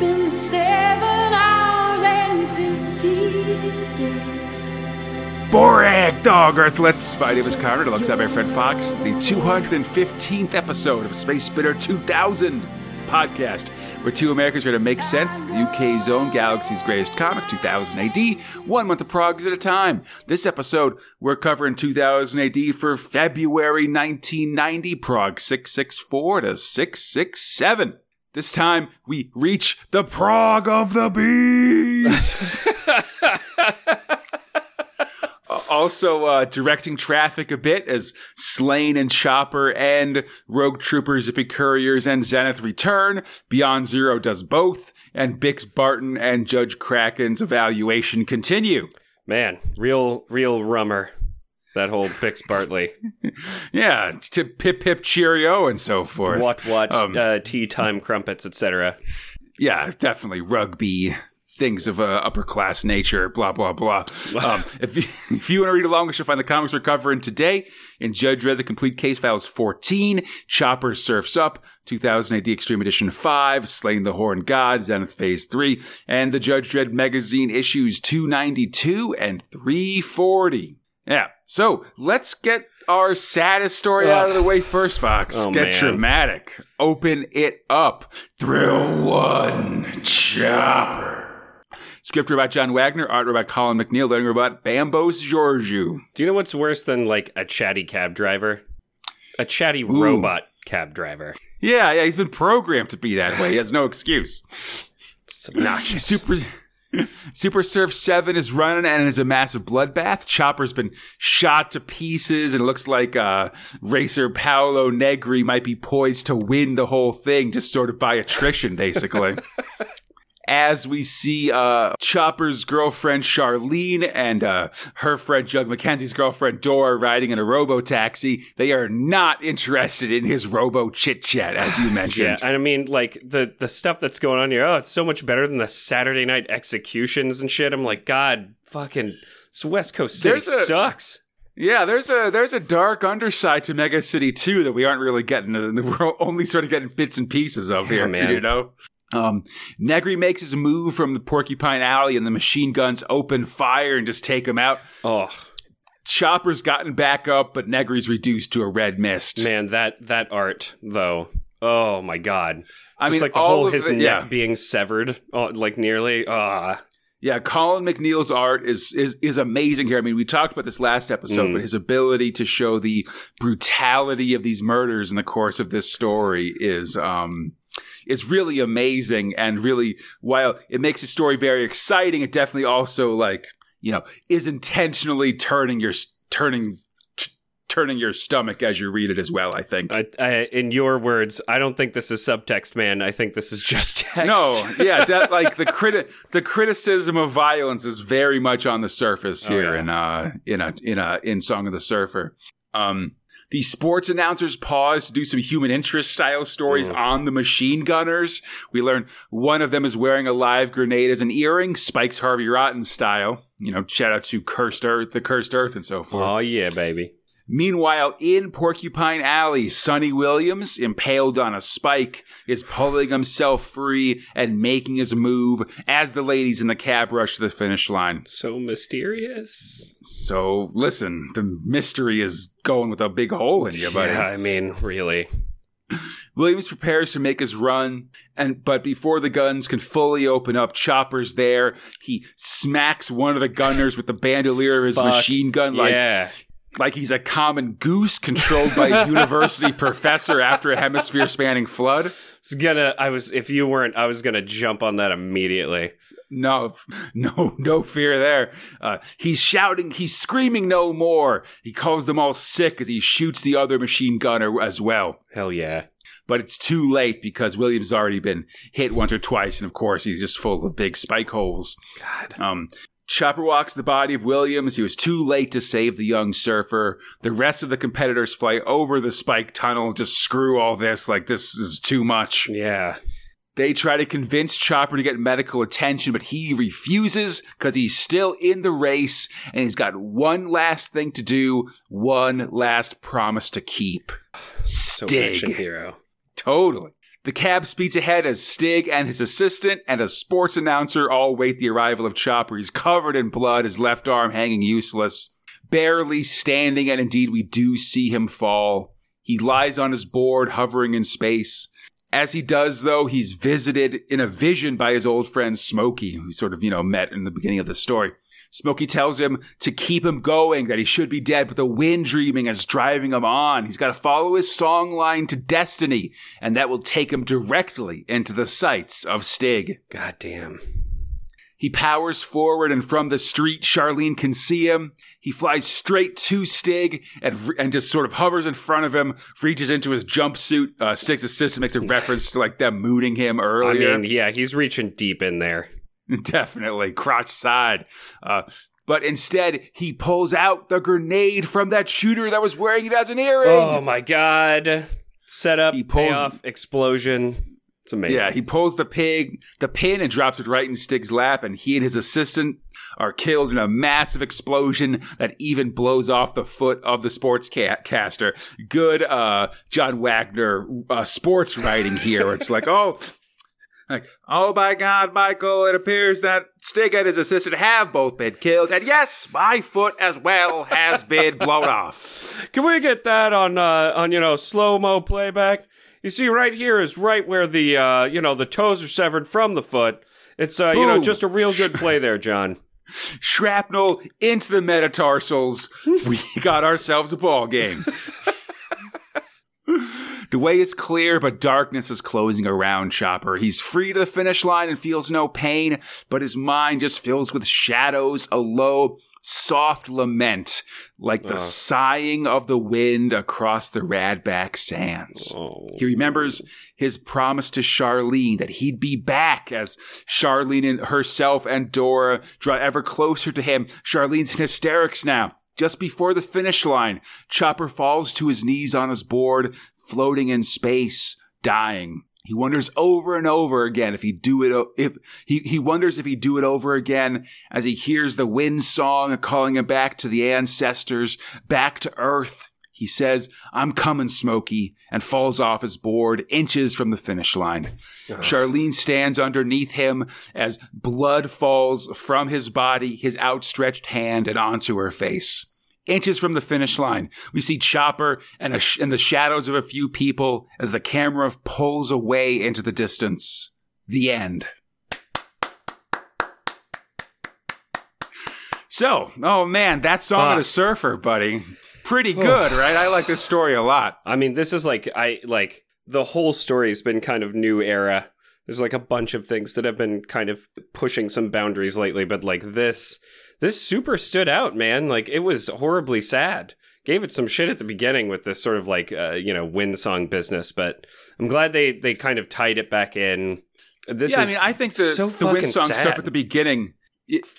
been seven hours and fifteen days. Borag, dog earthlets! My name is Connor, and alongside my friend Fox, the 215th episode of Space Spinner 2000 podcast, where two Americans try to make sense of the UK's own galaxy's greatest comic, 2000 AD, one month of progs at a time. This episode, we're covering 2000 AD for February 1990 prog 664 to 667. This time, we reach the prog of the beast! also uh, directing traffic a bit as Sláine and Chopper and Rogue Trooper, Zippy Couriers, and Zenith return. Beyond Zero does both, and Bix Barton and Judge Kraken's evaluation continue. Man, real, real rummer. That whole Bix Bartley. yeah, to pip pip cheerio and so forth. What what? Um, uh, tea time crumpets, etc. Yeah, definitely rugby things of uh, upper class nature, blah, blah, blah. Um, if, you, if you want to read along, you should find the comics we're covering today in Judge Dredd, The Complete Case Files 14, Chopper Surfs Up, 2000 AD Extreme Edition 5, Sláine the Horn God, Zenith Phase 3, and the Judge Dredd magazine issues 292 and 340. Yeah, so let's get our saddest story out of the way first, Fox. Oh, get man. dramatic. Open it up. Thrill one, Chopper. Script about John Wagner, art about Colin MacNeil, learning about Bambos Georgiou. Do you know what's worse than like a chatty cab driver? A chatty robot cab driver. Yeah, yeah, he's been programmed to be that way. He has no excuse. It's obnoxious. Super Super Surf 7 is running and is a massive bloodbath. Chopper's been shot to pieces and it looks like uh, racer Paolo Negri might be poised to win the whole thing just sort of by attrition, basically. as we see uh, Chopper's girlfriend Charlene and uh, her friend Jug McKenzie's girlfriend Dora riding in a robo taxi. They are not interested in his robo chit chat, as you mentioned. Yeah, and I mean, like the the stuff that's going on here. Oh, it's so much better than the Saturday night executions and shit. I'm like, God, fucking, this West Coast City a- sucks. Yeah, there's a there's a dark underside to Mega City 2 that we aren't really getting. We're only sort of getting bits and pieces of here, man. you know. Um, Negri makes his move from the Porcupine Alley, and the machine guns open fire and just take him out. Oh Chopper's gotten back up, but Negri's reduced to a red mist. man, that that art though. Oh my God. I Just mean, like the all whole his neck yeah. being severed, oh, like nearly. Ah, Yeah, Colin MacNeil's art is is is amazing here. I mean, we talked about this last episode, Mm. but his ability to show the brutality of these murders in the course of this story is um is really amazing and really while it makes the story very exciting, it definitely also like, you know, is intentionally turning your turning turning your stomach as you read it as well, I think. I, I, in your words, I don't think this is subtext, man. I think this is just text. No, yeah, that, like the criti- the criticism of violence is very much on the surface Oh, here yeah. in uh in a in a in Song of the Surfer. Um the sports announcers pause to do some human interest style stories Mm. on the machine gunners. We learn one of them is wearing a live grenade as an earring, Spike's Harvey Rotten style. You know, shout out to Cursed Earth, the Cursed Earth, and so forth. Oh yeah, baby. Meanwhile, in Porcupine Alley, Sonny Williams, impaled on a spike, is pulling himself free and making his move as the ladies in the cab rush to the finish line. So mysterious. So, listen, the mystery is going with a big hole in you, buddy. Yeah, I mean, really. Williams prepares to make his run, and but before the guns can fully open up, Chopper's there. He smacks one of the gunners with the bandolier of his Fuck. machine gun, like yeah. Like he's a common goose controlled by a university professor after a hemisphere spanning flood. It's gonna. I was. If you weren't, I was gonna jump on that immediately. No, no, no fear there. Uh, he's shouting, he's screaming no more. He calls them all sick as he shoots the other machine gunner as well. Hell yeah. But it's too late because Williams has already been hit once or twice, and of course he's just full of big spike holes. God. Um, Chopper walks the body of Williams. He was too late to save the young surfer. The rest of the competitors fly over the spike tunnel. Just screw all this. Like, this is too much. Yeah. They try to convince Chopper to get medical attention, but he refuses because he's still in the race and he's got one last thing to do, one last promise to keep. So Stig. hero. Totally. The cab speeds ahead as Stig and his assistant and a sports announcer all wait the arrival of Chopper. He's covered in blood, his left arm hanging useless, barely standing, and indeed we do see him fall. He lies on his board, hovering in space. As he does, though, he's visited in a vision by his old friend Smokey, who sort of, you know, met in the beginning of the story. Smokey tells him to keep him going, that he should be dead, but the wind dreaming is driving him on. He's got to follow his song line to destiny, and that will take him directly into the sights of Stig. Goddamn. He powers forward, and from the street, Charlene can see him. He flies straight to Stig and, and just sort of hovers in front of him, reaches into his jumpsuit. Uh, Stig's assistant makes a reference to like them mooning him earlier. I mean, yeah, he's reaching deep in there. Definitely, crotch side. Uh, but instead, he pulls out the grenade from that shooter that was wearing it as an earring. Oh my god. Setup, He pulls- payoff, explosion. It's amazing. Yeah, he pulls the pig, the pin, and drops it right in Stig's lap, and he and his assistant are killed in a massive explosion that even blows off the foot of the sportscaster. Good, uh, John Wagner uh, sports writing here. where it's like, oh, like, oh my God, Michael! It appears that Stig and his assistant have both been killed, and yes, my foot as well has been blown off. Can we get that on uh on you know slow mo playback? You see, right here is right where the uh you know the toes are severed from the foot. It's uh you know just a real good play there, John. Shrapnel into the metatarsals. we got ourselves a ball game. The way is clear, but darkness is closing around Chopper. He's free to the finish line and feels no pain, but his mind just fills with shadows, a low, soft lament, like the sighing of the wind across the Radback sands. Oh. He remembers his promise to Charlene that he'd be back as Charlene and herself and Dora draw ever closer to him. Charlene's in hysterics now. Just before the finish line, Chopper falls to his knees on his board, floating in space, dying. He wonders over and over again if he'd do it, if he, he wonders if he'd do it over again as he hears the wind song calling him back to the ancestors, back to Earth. He says, I'm coming, Smokey, and falls off his board inches from the finish line. Charlene stands underneath him as blood falls from his body, his outstretched hand, and onto her face. Inches from the finish line, we see Chopper and, a sh- and the shadows of a few people as the camera pulls away into the distance. The end. So, oh man, that song of the Fuck. surfer, buddy. Pretty good, right? I like this story a lot. I mean, this is like I like the whole story's been kind of new era. There's like a bunch of things that have been kind of pushing some boundaries lately, but like this this super stood out, man. Like it was horribly sad. Gave it some shit at the beginning with this sort of like uh, you know wind song business, but I'm glad they they kind of tied it back in. This yeah, I mean, I think the, so the wind song sad. stuff at the beginning.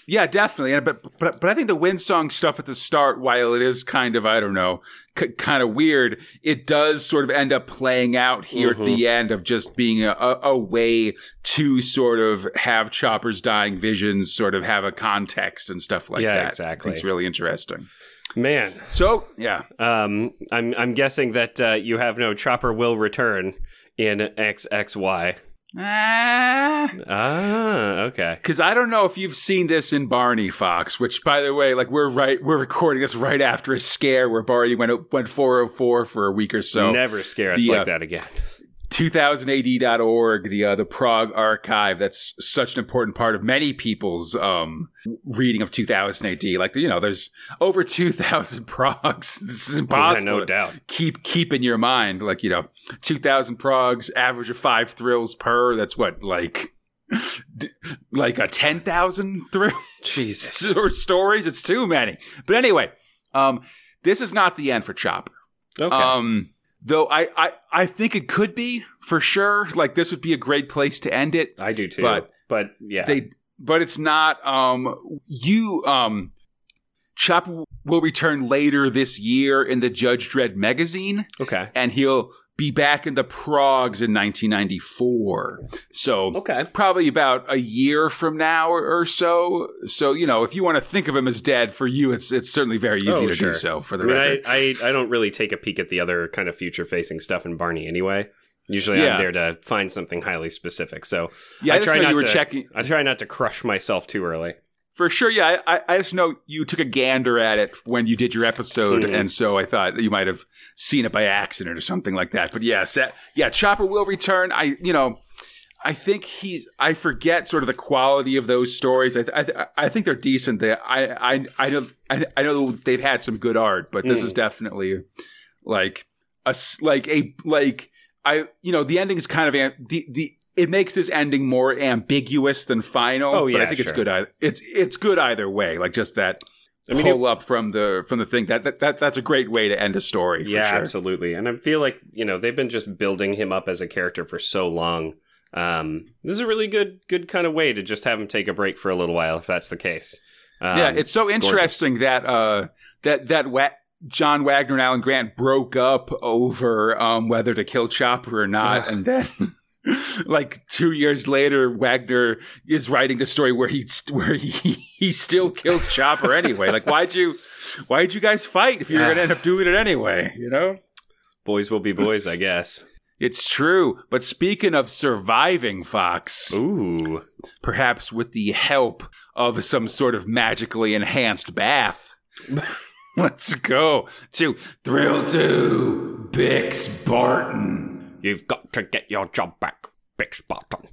Yeah, definitely. But, but but I think the wind song stuff at the start, while it is kind of I don't know, c- kind of weird, it does sort of end up playing out here Mm-hmm. at the end of just being a, a, way to sort of have Chopper's dying visions sort of have a context and stuff like Yeah, that. exactly. It's really interesting. man. So yeah, Um, I'm I'm guessing that uh, you have no chopper will return in XXY. Ah. Ah, okay. Because I don't know if you've seen this in Barney Fox, which, by the way, like we're right, we're recording this right after a scare where Barney went went 404 for a week or so. Never scare us the, like uh, that again. 2000ad.org, the uh, the Prog archive. That's such an important part of many people's um, reading of 2000 AD. Like you know, there's over 2,000 Progs. This is impossible. no doubt. Keep keep in your mind, like you know, 2,000 Progs, average of five thrills per. That's what like. Like a ten thousand thrills, Jesus. or stories. It's too many. But anyway, um, this is not the end for Chopper. Okay. Um, though I, I, I think it could be for sure. Like this would be a great place to end it. I do too. but- But, yeah. They, but it's not. Um, you, um, Chopper will return later this year in the Judge Dredd magazine, okay. and he'll be back in the Progs in 1994. So Okay. probably about a year from now or, or so. So you know, if you want to think of him as dead, for you, it's it's certainly very easy Oh, to sure. do so. For the I mean, record, I, I, I don't really take a peek at the other kind of future facing stuff in Barney anyway. Usually, Yeah. I'm there to find something highly specific. So Yeah, I, I try not you were to. checking I try not to crush myself too early. For sure. Yeah, I, I- just know you took a gander at it when you did your episode, Mhm. and so I thought you might have seen it by accident or something like that. But yeah, sa- yeah, Chopper will return. I, you know. I think he's. I forget sort of the quality of those stories. I, th- I, th- I think they're decent. They, I, I, I know, I, I know they've had some good art, but this Mm. is definitely like a like a like I. You know, the ending is kind of the the. It makes this ending more ambiguous than final. Oh, yeah, but I think it's good. Either, it's it's good either way. Like just that I mean, pull up from the from the thing. That, that that that's a great way to end a story. For yeah, sure. absolutely. And I feel like you know they've been just building him up as a character for so long. Um, this is a really good, good kind of way to just have him take a break for a little while, if that's the case. Um, yeah, it's so gorgeous. interesting that uh that that Wa- John Wagner and Alan Grant broke up over um whether to kill Chopper or not, and then. Like two years later, Wagner is writing the story where he where he he still kills Chopper anyway. Like, why'd you why'd you guys fight if you were going to end up doing it anyway? You know, Boys will be boys, I guess. it's true. But speaking of surviving, Fox, Ooh, perhaps with the help of some sort of magically enhanced bath. Let's go to Thrill 2 Bix Barton. You've got to get your job back, Bix Barton.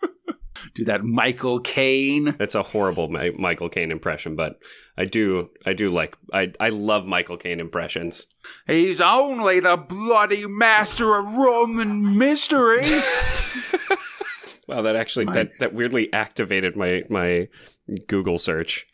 Do that Michael Caine. That's a horrible Mi- Michael Caine impression, but I do, I do like, I, I love Michael Caine impressions. He's only the bloody master of Roman mystery. Wow, that actually My- that, that weirdly activated my my Google search.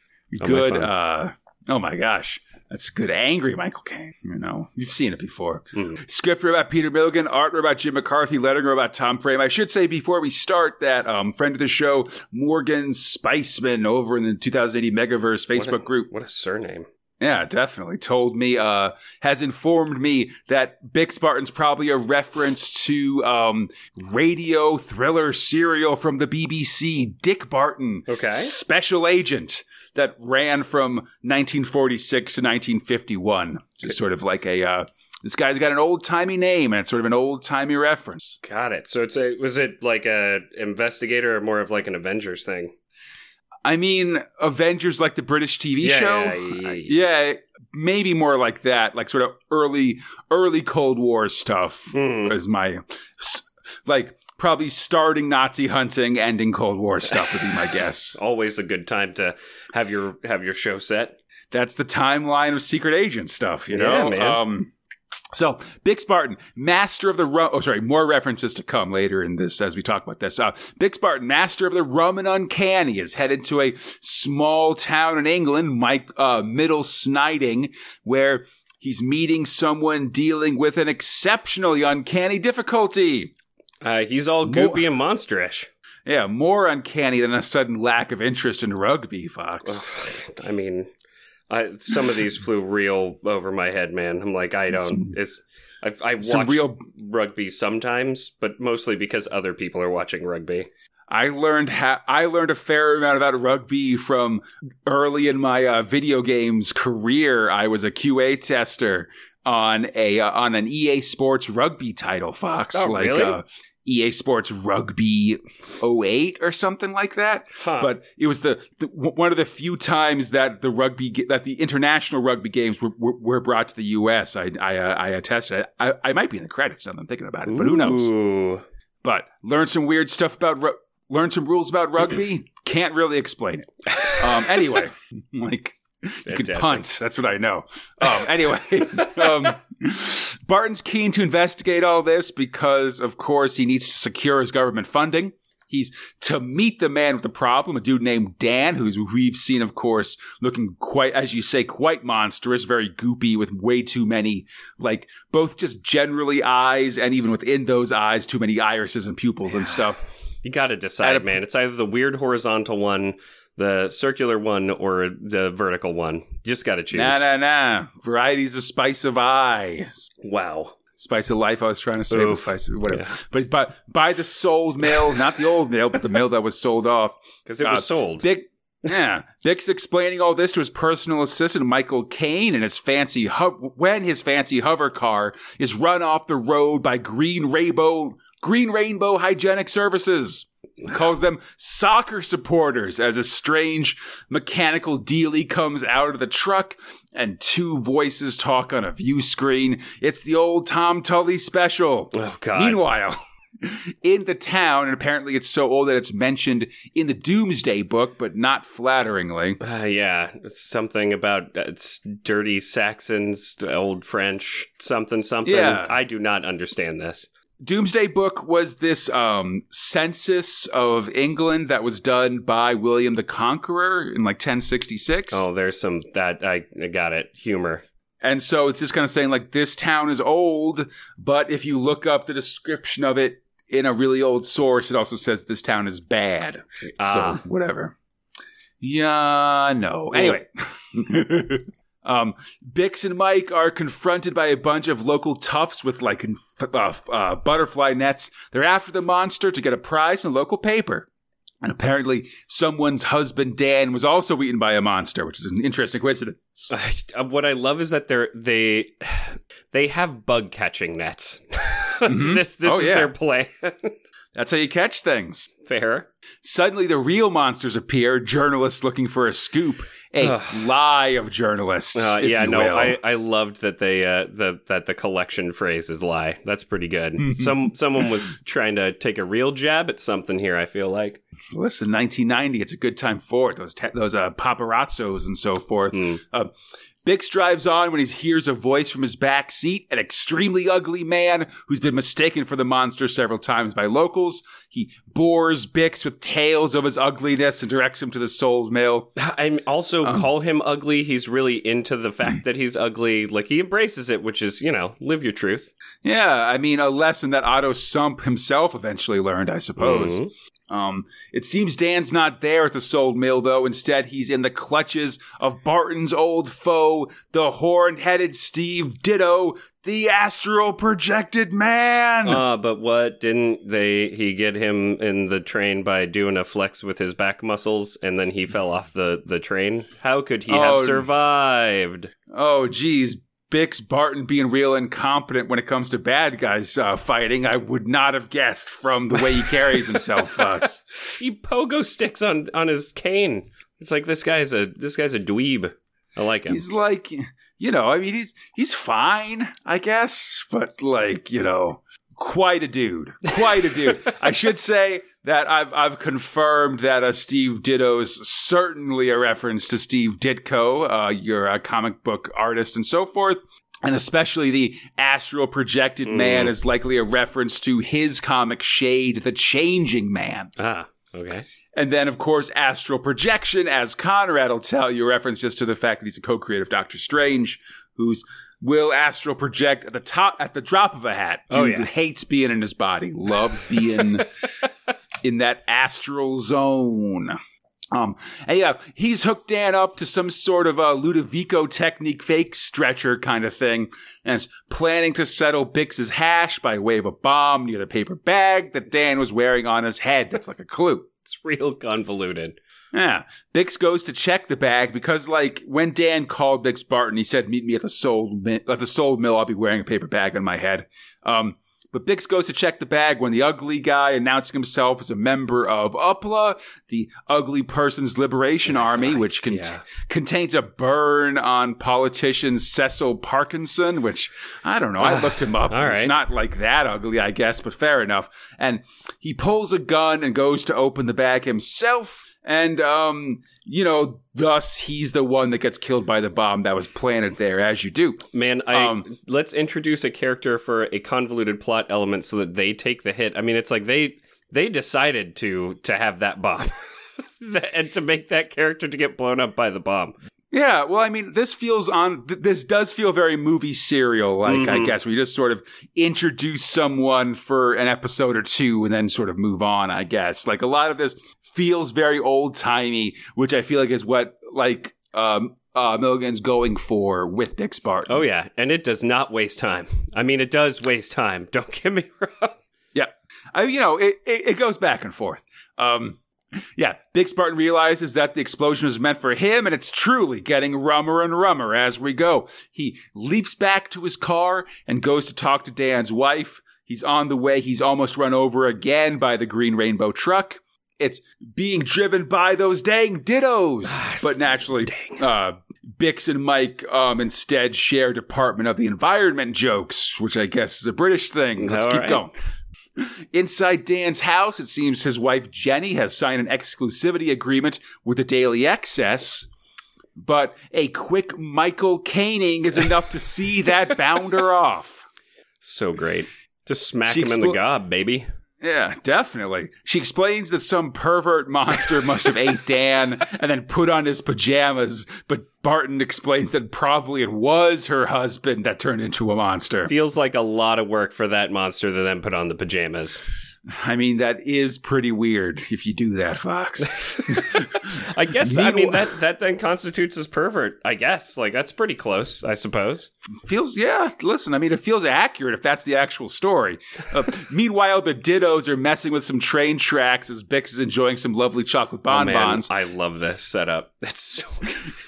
good. Uh, oh my gosh. That's good, angry Michael Caine. You know, you've seen it before. Mhm. Script about Peter Milligan, art about Jim McCarthy, lettering about Tom Frame. I should say before we start that um, friend of the show, Morgan Spiceman, over in the 2080 Megaverse Facebook What a- group. What a surname! Yeah, definitely. Told me, uh, has informed me that Bix Barton's probably a reference to um, radio thriller serial from the BBC, Dick Barton, Okay. special agent that ran from 1946 to 1951. Just sort of like a, uh, this guy's got an old timey name and it's sort of an old timey reference. Got it. So it's a was it like a investigator or more of like an Avengers thing? I mean, Avengers like the British TV Yeah, show. yeah, yeah, yeah, maybe more like that, like sort of early, early Cold War stuff. Hmm. Is my like probably starting Nazi hunting, ending Cold War stuff would be my guess. Always a good time to have your have your show set. That's the timeline of secret agent stuff, you know. Yeah, man. Um, so Bix Barton, master of the rum. Oh, sorry, more references to come later in this as we talk about this. Uh, Bix Barton, master of the rum and uncanny, is headed to a small town in England, Mike uh, Middle Sniding, where he's meeting someone dealing with an exceptionally uncanny difficulty. Uh, he's all More- goopy and monsterish. Yeah, more uncanny than a sudden lack of interest in rugby, Fox. I mean, I, some of these flew real over my head, man. I'm like, I don't. It's I, I Some watch real rugby sometimes, but mostly because other people are watching rugby. I learned ha- I learned a fair amount about rugby from early in my uh, video games career. I was a QA tester on a uh, on an EA Sports rugby title, Fox, Oh, like really? uh, EA Sports Rugby 08 or something like that. Huh. But it was the, the one of the few times that the rugby that the international rugby games were, were, were brought to the U.S. I I, uh, I attested. I, I might be in the credits now that I'm thinking about it, but who knows? Ooh. but learn some weird stuff about ru- learn some rules about rugby can't really explain it um anyway like you could punt. That's what i know. Um anyway um barton's keen to investigate all this because of course he needs to secure his government funding. He's to meet the man with the problem, a dude named Dan, who's we've seen, of course, looking quite, as you say, quite monstrous, very goopy, with way too many, like both just generally eyes, and even within those eyes, too many irises and pupils and stuff. You got to decide, a- man. It's either the weird horizontal one, the circular one, or the vertical one. You just got to choose. Nah, nah, nah. Variety's a spice of eye. Wow. Spice of life, I was trying to say. Spice of whatever. Yeah. But by, by the sold mill, not the old mill, but the mill that was sold off. Because it Uh, was sold. Big, Yeah, Vic's explaining all this to his personal assistant Michael Caine, and his fancy ho- when his fancy hover car is run off the road by Green Rainbow Green Rainbow Hygienic Services. Calls them soccer supporters as a strange mechanical dealie comes out of the truck and two voices talk on a view screen. It's the old Tom Tully special. Oh God. Meanwhile, in the town, and apparently it's so old that it's mentioned in the Domesday book, but not flatteringly. Uh, yeah, it's something about uh, it's dirty Saxons, old French, something something. Yeah. I do not understand this. Domesday Book was this um, census of England that was done by William the Conqueror in like 1066. Oh, there's some that I, I got it. Humor. And so it's just kind of saying like this town is old, but if you look up the description of it in a really old source, it also says this town is bad. Ah. So whatever. Yeah, no. Anyway. Um, Bix and Mike are confronted by a bunch of local toughs with like uh, uh, butterfly nets. They're after the monster to get a prize from the local paper. And apparently, someone's husband Dan was also eaten by a monster, which is an interesting coincidence. Uh, what I love is that they're they they have bug catching nets. this this Oh, is yeah. their play. That's how you catch things. Fair. Suddenly, the real monsters appear. Journalists looking for a scoop. A Ugh. lie of journalists. Uh, yeah, no, will. I, I loved that they uh, the, that the collection phrase is lie. That's pretty good. Some someone was trying to take a real jab at something here. I feel like. Listen, 1990, it's a good time for it. Those te- those uh, paparazzos and so forth. Mm. Uh, Bix drives on when he hears a voice from his back seat, an extremely ugly man who's been mistaken for the monster several times by locals. He bores Bix with tales of his ugliness and directs him to the soul mill. I also Um, call him ugly. He's really into the fact that he's ugly. Like he embraces it, which is you know live your truth. Yeah, I mean, a lesson that Otto Sump himself eventually learned, I suppose. Mhm. Um, it seems Dan's not there at the Sold Mill, though. Instead, he's in the clutches of Barton's old foe, the horn-headed Steve Ditto, the astral projected man. Uh, but what didn't they? He get him in the train by doing a flex with his back muscles, and then he fell off the the train. How could he have Oh. survived? oh, geez. Bix Barton being real incompetent when it comes to bad guys uh, fighting, I would not have guessed from the way he carries himself, Fox. He pogo sticks on on his cane. It's like this guy's a this guy's a dweeb. I like him. He's like, you know, I mean, he's he's fine, I guess, but like, you know, quite a dude, quite a dude. I should say that I've I've confirmed that uh, Steve Ditto is certainly a reference to Steve Ditko, uh, your uh, comic book artist and so forth. And especially the astral projected man is likely a reference to his comic shade, the changing man. ah, okay. And then, of course, astral projection, as Conrad will tell you, a reference just to the fact that he's a co-creator of Doctor Strange, who's will astral project at the top at the drop of a hat. Oh, yeah. hates being in his body, loves being in that astral zone. Um, and yeah, he's hooked Dan up to some sort of a Ludovico technique fake stretcher kind of thing, and is planning to settle Bix's hash by way of a bomb near the paper bag that Dan was wearing on his head. That's like a clue. It's real convoluted. Yeah. Bix goes to check the bag because, like, when Dan called Bix Barton, he said, "Meet me at the soul mi- at the soul mill. I'll be wearing a paper bag on my head." Um, but Bix goes to check the bag when the ugly guy announcing himself as a member of UPLA, the Ugly Person's Liberation Army, which cont- yeah. contains a burn on politician Cecil Parkinson, which I don't know. I ah, looked him up. All It's right. not like that ugly, I guess, but fair enough. And he pulls a gun and goes to open the bag himself. And, um, you know, thus he's the one that gets killed by the bomb that was planted there, as you do. Man, I Um, let's introduce a character for a convoluted plot element so that they take the hit. I mean, it's like they they decided to to have that bomb and to make that character to get blown up by the bomb. Yeah, well, I mean, this feels on. Th- this does feel very movie serial like. I Mhm. guess we just sort of introduce someone for an episode or two and then sort of move on. I guess like a lot of this feels very old timey, which I feel like is what like um, uh, Milligan's going for with Dick Barton. Oh yeah, and it does not waste time. I mean, it does waste time. Don't get me wrong. Yeah, I, you know, it, it, it goes back and forth. Um, Yeah, Bix Barton realizes that the explosion was meant for him, and it's truly getting rummer and rummer as we go. He leaps back to his car and goes to talk to Dan's wife. He's on the way. He's almost run over again by the Green Rainbow truck. It's being driven by those dang dittos. but naturally, uh, Bix and Mike um, instead share Department of the Environment jokes, which I guess is a British thing. Let's All keep right. going. Inside Dan's house, it seems his wife Jenny has signed an exclusivity agreement with the Daily Excess. But a quick Michael caning is enough to see that bounder off. So great. Just smack She him in the gob, baby. Yeah, definitely. She explains that some pervert monster must have ate Dan and then put on his pajamas, but Barton explains that probably it was her husband that turned into a monster. Feels like a lot of work for that monster to then put on the pajamas. I mean, that is pretty weird if you do that, Fox. I guess I mean that that then constitutes as pervert. I guess like that's pretty close. I suppose. feels, yeah, listen, I mean, it feels accurate if that's the actual story. Uh, meanwhile, the Dittos are messing with some train tracks as Bix is enjoying some lovely chocolate Oh, man, bonbons. I love this setup. It's so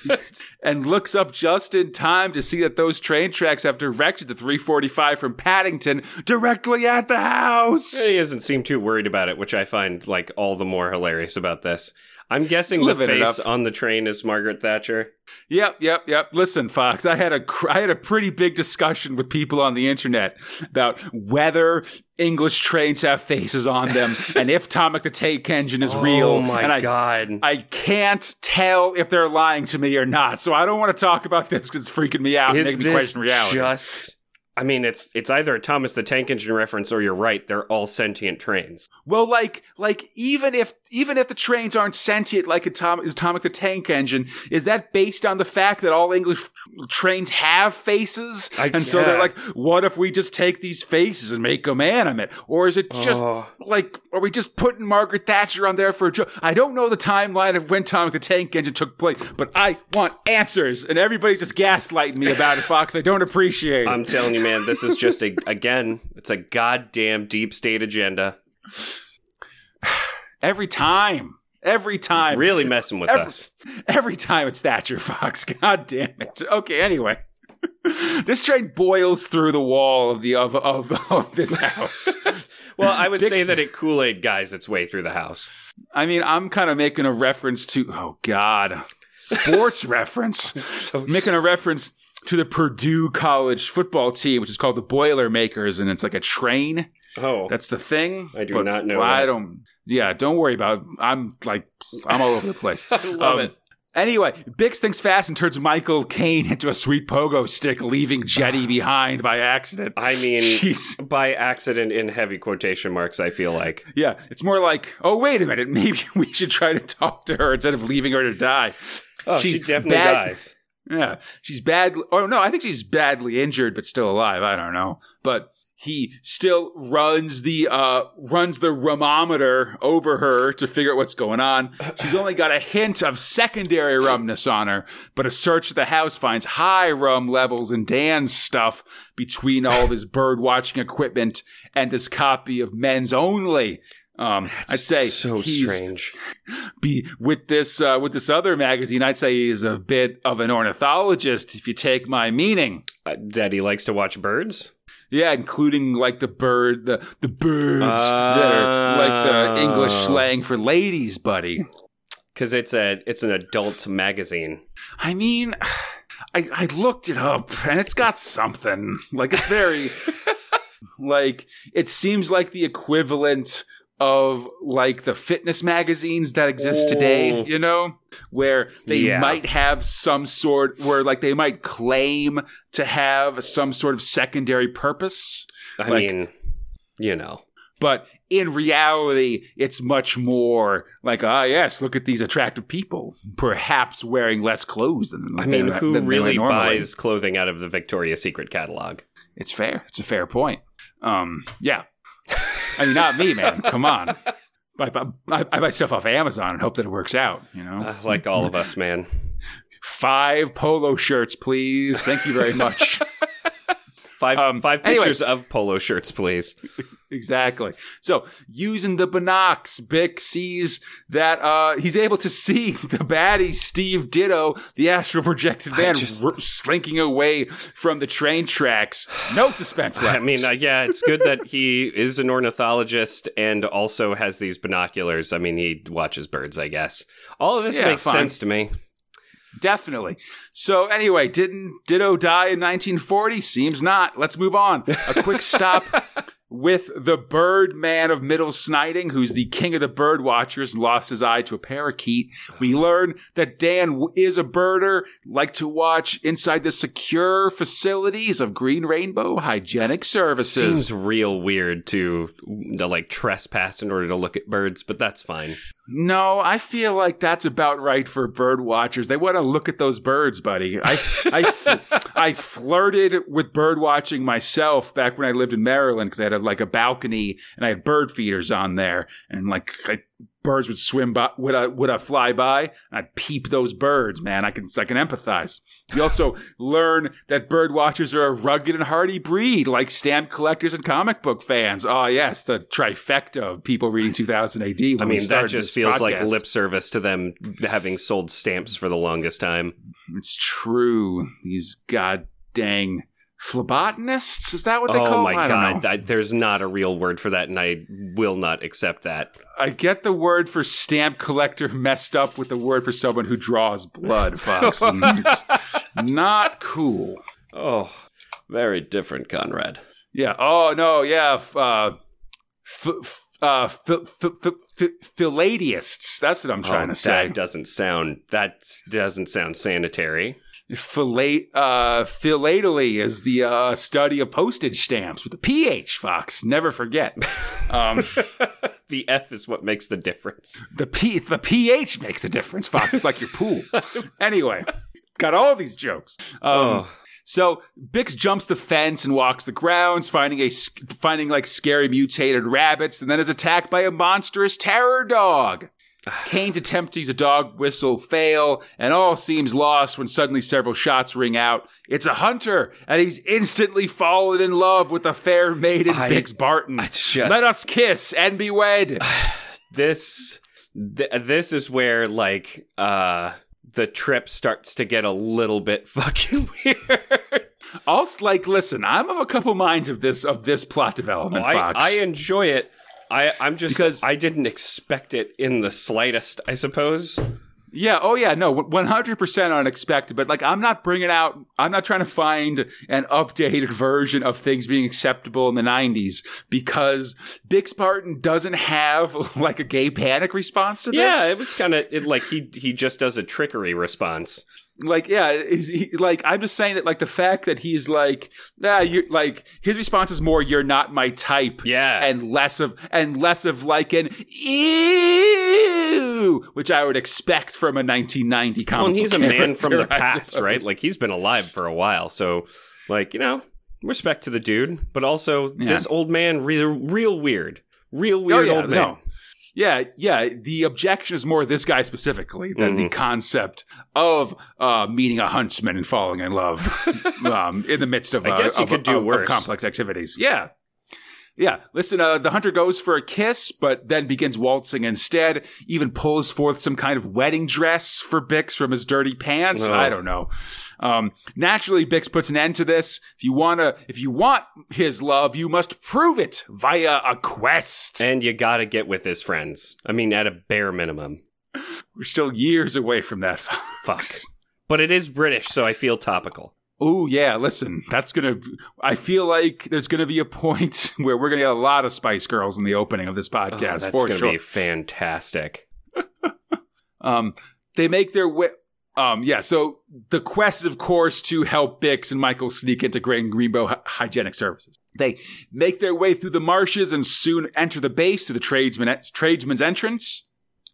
good. And looks up just in time to see that those train tracks have directed the 345 from Paddington directly at the house. he doesn't seem too worried about it, which I find like all the more hilarious about this. I'm guessing the face on the train is Margaret Thatcher. Yep, yep, yep. Listen, Fox, I had a I had a pretty big discussion with people on the internet about whether English trains have faces on them and if Tomic the Tank Engine is real. Oh my and I, god. I can't tell if they're lying to me or not, so I don't want to talk about this because it's freaking me out and is making me this question reality. just I mean, it's it's either a Thomas the Tank Engine reference or you're right. They're all sentient trains. Well, like, like even if even if the trains aren't sentient like Atom- Atomic the Tank Engine, is that based on the fact that all English trains have faces? I- and so they're like, what if we just take these faces and make them animate? Or is it just Oh. like, are we just putting Margaret Thatcher on there for a joke? I don't know the timeline of when Atomic the Tank Engine took place, but I want answers, and everybody's just gaslighting me about it, Fox. I don't appreciate it. I'm telling you, man, this is just a again, it's a goddamn deep state agenda. Every time. Every time. Really messing with Every, us. every time it's Thatcher Fox. God damn it. Okay, anyway. This train boils through the wall of the of of, of this house. Well, I would say that it Kool Aid guys its way through the house. I mean, I'm kind of making a reference to oh god, sports reference. So Making a reference to the Purdue College football team, which is called the Boilermakers, and it's like a train. oh, That's the thing. I do But not know I that. don't. Yeah, don't worry about. It. I'm like, I'm all over the place. I love Um, it. Anyway, Bix thinks fast and turns Michael Caine into a sweet pogo stick, leaving Jetty behind by accident. I mean, Jeez. by accident in heavy quotation marks. I feel like Yeah, it's more like, oh, wait a minute, maybe we should try to talk to her instead of leaving her to die. oh, she definitely bad- dies. Yeah, she's badly. Oh no, I think she's badly injured, but still alive. I don't know, but he still runs the uh runs the rumometer over her to figure out what's going on. She's only got a hint of secondary rumness on her, but a search of the house finds high rum levels in Dan's stuff between all of his bird watching equipment and this copy of Men's Only. Um, I'd say so he's strange. be with this uh, with this other magazine. I'd say he's a bit of an ornithologist, if you take my meaning. Uh, he likes to watch birds. Yeah, including like the bird, the the birds that are like the English Oh. slang for ladies, buddy. Because it's a it's an adult magazine. I mean, I I looked it up and it's got something. Like it's very like it seems like the equivalent of like the fitness magazines that exist today, you know, where they Yeah. might have some sort where like they might claim to have some sort of secondary purpose, I Like- mean, you know. but in reality, it's much more like, ah, yes, look at these attractive people, perhaps wearing less clothes than I mean, than- who than really buys clothing out of the Victoria's Secret catalog? It's fair. It's a fair point. Um, yeah. I mean, not me, man. Come on. I, I, I buy stuff off Amazon and hope that it works out. You know, Uh, like all of us, man. five polo shirts, please. Thank you very much. Five Um, five anyway. pictures of polo shirts, please. Exactly. So using the binocs, Bick sees that uh, he's able to see the baddie Steve Ditto, the astral projected man, just- r- slinking away from the train tracks. No suspense left. I mean, uh, yeah, it's good that he is an ornithologist and also has these binoculars. I mean, he watches birds, I guess. All of this Yeah, makes fine. sense to me. Definitely. So anyway, didn't Ditto die in 1940? Seems not. Let's move on. A quick stop with the bird man of Middle Sniding, who's the king of the bird watchers, lost his eye to a parakeet. We learn that Dan is a birder, like to watch inside the secure facilities of Green Rainbow Hygienic Services. Seems real weird to, to like trespass in order to look at birds, but that's fine. No, I feel like that's about right for bird watchers. They want to look at those birds, buddy. I, I, I flirted with bird watching myself back when I lived in Maryland because I had a, like a balcony and I had bird feeders on there, and like I, birds would swim by, would I, would I fly by, and I'd peep those birds. Man, I can, I can empathize. You also learn that bird watchers are a rugged and hardy breed, like stamp collectors and comic book fans. Oh yes, the trifecta of people reading 2000 AD. I mean, that just feels like lip service to them having sold stamps for the longest time. It's true. These god dang phlebotanists? Is that what they oh call my them? I don't god, know. that, there's not a real word for that, and I will not accept that. I get the word for stamp collector messed up with the word for someone who draws blood, Fox. not cool. Oh, very different, Conrad. Yeah. Oh no. Yeah. f- Uh, f- f- uh, f- f- f- f- philadiists. That's what I'm trying Oh, to say. That doesn't sound. That doesn't sound sanitary. Philat- uh, philately is the uh, study of postage stamps with a PH, Fox. Never forget. Um, The F is what makes the difference. the P, the PH makes the difference, Fox. It's like your pool. anyway, got all these jokes. Um, Oh. So Bix jumps the fence and walks the grounds, finding a finding like scary mutated rabbits, and then is attacked by a monstrous terror dog. Caine's attempt to use a dog whistle fail, and all seems lost when suddenly several shots ring out. It's a hunter, and he's instantly fallen in love with the fair maiden I- Bix Barton. it's just- Let us kiss and be wed. This, th- this is where like uh the trip starts to get a little bit fucking weird. Also, like, listen, I'm of a couple minds of this of this plot development, I, Fox. I enjoy it. I, I'm just Because- I didn't expect it in the slightest. I suppose. Yeah. Oh, yeah. No, one hundred percent unexpected. But like, I'm not bringing out. I'm not trying to find an updated version of things being acceptable in the '90s because Bix Barton doesn't have like a gay panic response to this. Yeah, it was kind of like he he just does a trickery response. Like yeah is he, like i'm just saying that like the fact that he's like nah you like his response is more you're not my type Yeah. and less of and less of like an ew which i would expect from a 1990 comic Well, he's a man from the past, right? Like he's been alive for a while, so like you know, respect to the dude, but also this old man, real real weird, real oh, weird yeah, old man. no. Yeah, yeah. The objection is more this guy specifically than Mm-hmm. the concept of uh, meeting a huntsman and falling in love um, in the midst of. I uh, guess you of- could do of- of worse. complex activities. Yeah, yeah. Listen, uh, the hunter goes for a kiss, but then begins waltzing instead. Even pulls forth some kind of wedding dress for Bix from his dirty pants. Oh. I don't know. Um, naturally, Bix puts an end to this. If you wanna, if you want his love, you must prove it via a quest. And you got to get with his friends. I mean, at a bare minimum. We're still years away from that. Fuck. But it is British, so I feel topical. Oh yeah, listen, that's gonna. I feel like there's gonna be a point where we're gonna get a lot of Spice Girls in the opening of this Oh, podcast that's for going to sure. be fantastic. Um, they make their way. Um, yeah, so the quest of course, to help Bix and Michael sneak into Grand Greenbow Hy- Hygienic Services. They make their way through the marshes and soon enter the base to the tradesman, tradesman's entrance.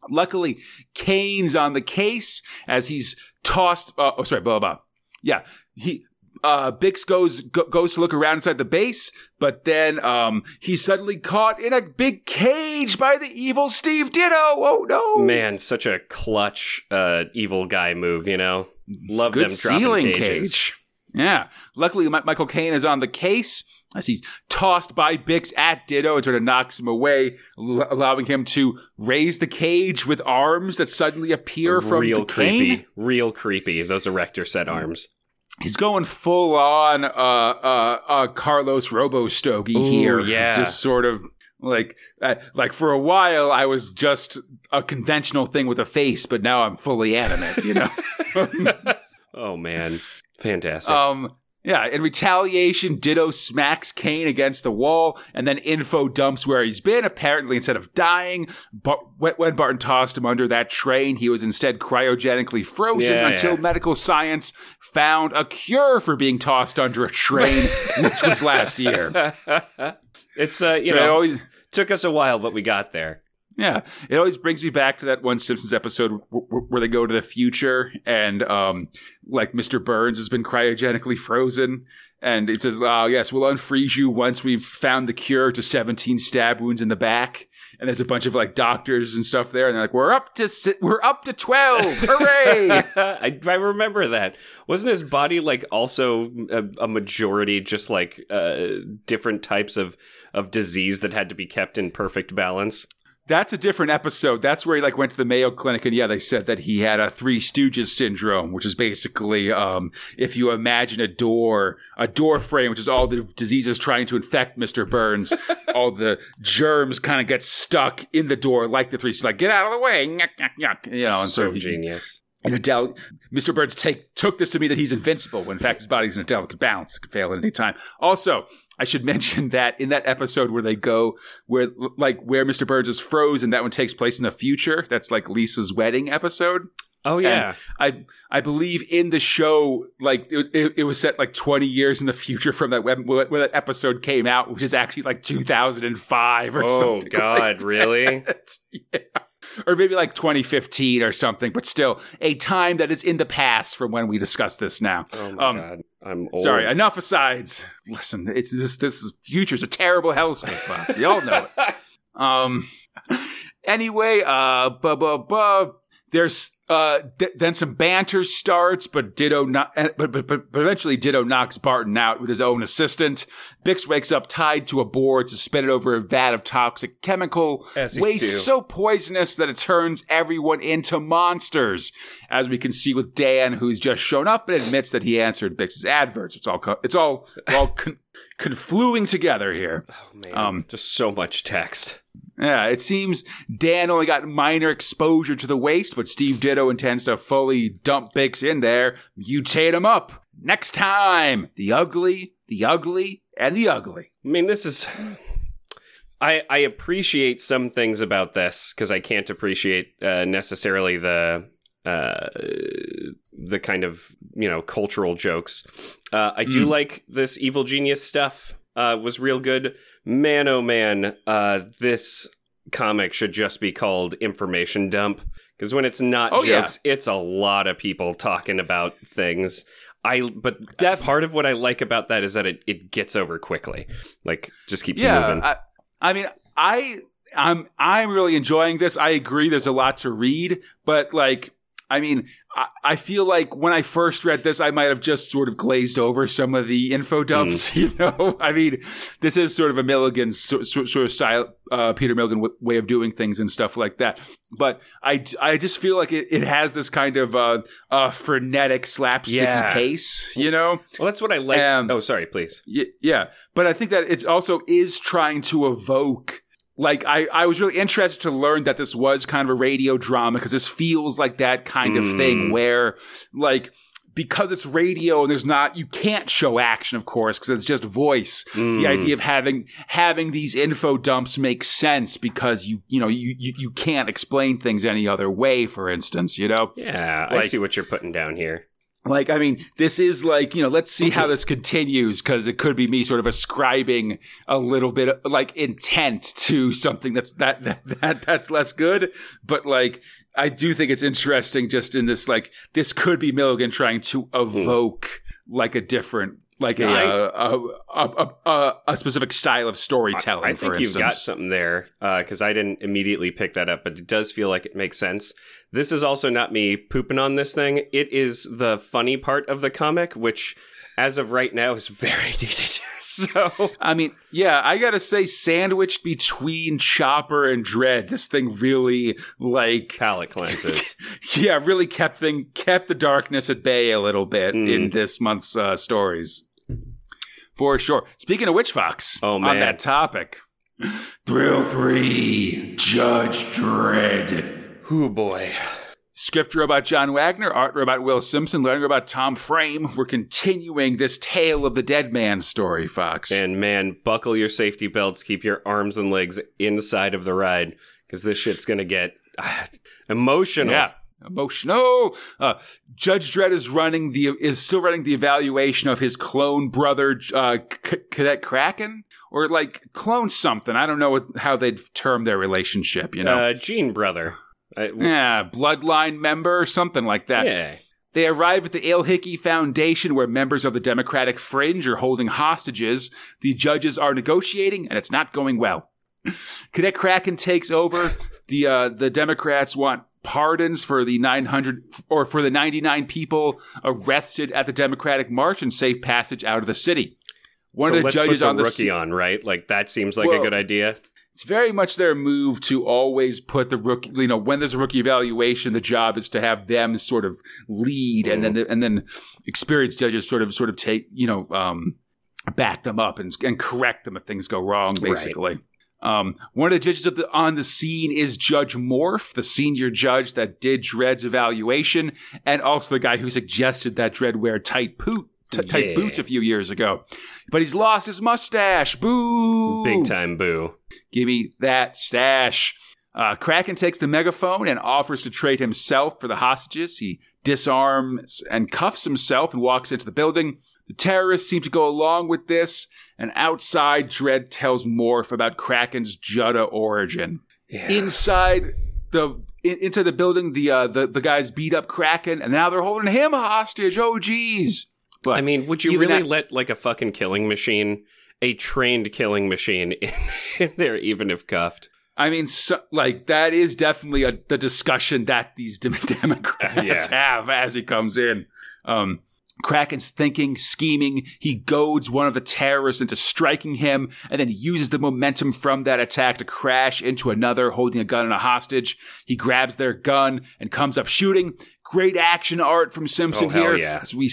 Luckily, Caine's on the case as he's tossed. Uh, oh, sorry, blah, blah, blah. Yeah, he. Uh, Bix goes go, goes to look around inside the base, but then um, he's suddenly caught in a big cage by the evil Steve Ditto. Oh no! Man, such a clutch uh, evil guy move, you know? Love Good them dropping cages. cage. Yeah. Luckily, Mi- Michael Caine is on the case as he's tossed by Bix at Ditto and sort of knocks him away, l- allowing him to raise the cage with arms that suddenly appear from real creepy, real creepy. Those erector set arms. He's going full on uh, uh, uh, Carlos Robo Stogie here. yeah. Just sort of like uh, like for a while I was just a conventional thing with a face, but now I'm fully animate, you know. Oh man, fantastic. Um, yeah, in retaliation, Ditto smacks Kane against the wall, and then Info dumps where he's been. Apparently, instead of dying, but when Barton tossed him under that train, he was instead cryogenically frozen Yeah, until yeah. medical science found a cure for being tossed under a train, which was last year. it's uh, you So it know, always, took us a while, but we got there. Yeah, it always brings me back to that one Simpsons episode where they go to the future and, um, like Mr. Burns has been cryogenically frozen, and it says, "Oh yes, we'll unfreeze you once we've found the cure to 17 stab wounds in the back." And there's a bunch of like doctors and stuff there, and they're like, "We're up to si- we're up to 12, hooray!" I, I remember that. Wasn't his body like also a, a majority just like uh, different types of of disease that had to be kept in perfect balance? That's a different episode. That's where he like went to the Mayo Clinic, and yeah, they said that he had a Three Stooges syndrome, which is basically um, if you imagine a door, a door frame, which is all the diseases trying to infect Mister Burns, all the germs kind of get stuck in the door, like the three. Stooges. Like get out of the way, yuck, yuck, yuck. you know. And so, So he, genius. in a del- Mr. Burns take took this to mean that he's invincible, when in fact his body's in a delicate balance; it could fail at any time. Also, I should mention that in that episode where they go where like where Mr. Burns is frozen, that one takes place in the future. That's like Lisa's wedding episode. Oh yeah. I I believe in the show, like it, it, it was set like twenty years in the future from that web, where that episode came out, which is actually like two thousand and five or Oh something. God, really? that. yeah. Or maybe like 2015 or something, but still a time that is in the past from when we discuss this now. Oh my Um, God, I'm old. Sorry, enough asides. Listen, it's this this is, future's a terrible hellscape. Bob. You all know it. Um. Anyway, uh, bu- bu- bu- there's uh, th- then some banter starts, but Ditto not, eh, but, but but but eventually Ditto knocks Barton out with his own assistant. Bix wakes up tied to a board suspended over a vat of toxic chemical As waste do. so poisonous that it turns everyone into monsters. As we can see with Dan, who's just shown up and admits that he answered Bix's adverts. It's all co- it's all all con- confluing together here. Oh, man, um, just so much text. Yeah, it seems Dan only got minor exposure to the waste, but Steve Ditto intends to fully dump Bix in there, mutate him up. Next time, the ugly, the ugly, and the ugly. I mean, this is. I I appreciate some things about this because I can't appreciate uh, necessarily the uh, the kind of you know cultural jokes. Uh, I do Mm. like this evil genius stuff. Uh, was real good. Man, oh man, uh, this comic should just be called Information Dump because when it's not Oh, yeah. jokes, it's a lot of people talking about things. I but Def- part of what I like about that is that it, it gets over quickly. Like just keeps moving. I, I mean, I, I'm, I'm really enjoying this. I agree. There's a lot to read, but like, I mean, I, I feel like when I first read this, I might have just sort of glazed over some of the info dumps. Mm. You know, I mean, this is sort of a Milligan so, so, sort of style, uh, Peter Milligan w- way of doing things and stuff like that. But I, I just feel like it, it has this kind of uh, uh, frenetic, slapsticky Yeah. pace. You know, well, that's what I like. Um, oh, sorry, please. Y- yeah, but I think that it's also is trying to evoke. Like I, I was really interested to learn that this was kind of a radio drama because this feels like that kind of Mm. thing where, like, because it's radio and there's not, you can't show action, of course, because it's just voice. The Mm. idea of having having these info dumps makes sense because you, you know, you, you you can't explain things any other way. For instance, you know, Yeah, I see what you're putting down here. Like, I mean, this is like, you know, let's see how this continues because it could be me sort of ascribing a little bit of like intent to something that's that, that, that, that's less good. But like, I do think it's interesting just in this, like, this could be Milligan trying to hmm. evoke like a different, like a, I- uh, a, a, a, a, a specific style of storytelling, I for think you've got something there because I didn't immediately pick that up, but it does feel like it makes sense. This is also not me pooping on this thing. It is the funny part of the comic, which as of right now, is very needed. so I mean, yeah, I gotta say, sandwiched between Chopper and Dredd, this thing really like, palate cleanses. yeah, really kept thing kept the darkness at bay a little bit Mm. in this month's uh, stories, for sure. Speaking of Witch Fox, Oh, on man. that topic, Thrill Three, Judge Dredd. Ooh boy. Script robot John Wagner, art robot Will Simpson, learning robot Tom Frame. We're continuing this tale of the dead man story, Fox. And man, buckle your safety belts, keep your arms and legs inside of the ride, because this shit's gonna get ah, emotional. Yeah. Emotional. Uh, Judge Dredd is running the is still running the evaluation of his clone brother, uh, C- Cadet Kraken, or like clone something. I don't know what, how they'd term their relationship. You know, Uh, Gene brother. I- yeah, bloodline member or something like that. yeah. They arrive at the Ale Hickey Foundation where members of the Democratic fringe are holding hostages. The judges are negotiating and it's not going well. Cadet Kraken takes over. The uh, the Democrats want pardons for the 900 or for the 99 people arrested at the Democratic March and safe passage out of the city. One so of the judges the on the rookie on, right? Like that seems like Well- a good idea. it's very much their move to always put the rookie. You know, when there's a rookie evaluation, the job is to have them sort of lead, and then and then experienced judges sort of sort of take you know um, back them up and and correct them if things go wrong. Basically, um, one of the judges of the, on the scene is Judge Morph, the senior judge that did Dredd's evaluation, and also the guy who suggested that Dredd wear tight boot. T- tight boots a few years ago, but he's lost his mustache. Boo! Big time boo. Give me that stash. Uh, Kraken takes the megaphone and offers to trade himself for the hostages. He disarms and cuffs himself and walks into the building. The terrorists seem to go along with this, and outside, Dredd tells Morph about Kraken's Judda origin. Inside the in, into the building, the uh, the the guys beat up Kraken, and now they're holding him hostage. Oh, geez. But I mean, would you really that- let like a fucking killing machine, a trained killing machine, in, in there, even if cuffed? I mean, so, like that is definitely a, the discussion that these dem- Democrats Yeah. have as he comes in. Um, Kraken's thinking, scheming. He goads one of the terrorists into striking him, and then uses the momentum from that attack to crash into another holding a gun and a hostage. He grabs their gun and comes up shooting. Great action art from Simpson Oh, here. yeah. As we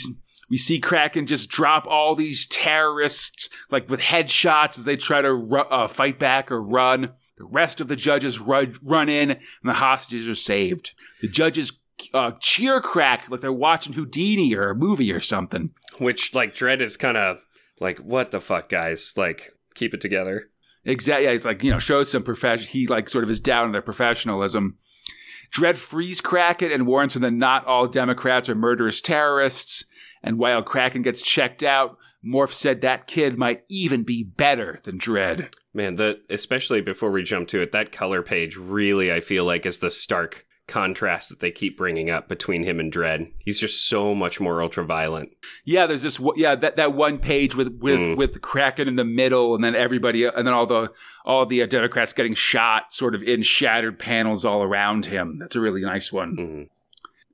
we see Kraken just drop all these terrorists like with headshots as they try to ru- uh, fight back or run. The rest of the judges run, run in, and the hostages are saved. The judges uh, cheer crack like they're watching Houdini or a movie or something. Which like Dredd is kind of like, what the fuck, guys? Like, keep it together. Exactly. Yeah, it's like, you know, shows some profession. He like sort of is down on their professionalism. Dredd frees Kraken and warns him that not all Democrats are murderous terrorists. And while Kraken gets checked out, Morph said that kid might even be better than Dredd. Man, the especially before we jump to it, that color page really I feel like is the stark contrast that they keep bringing up between him and Dredd. He's just so much more ultra violent. Yeah, there's this. one- Yeah, that, that one page with with Mm. with Kraken in the middle, and then everybody, and then all the all the uh, Democrats getting shot, sort of in shattered panels all around him. That's a really nice one. Mhm.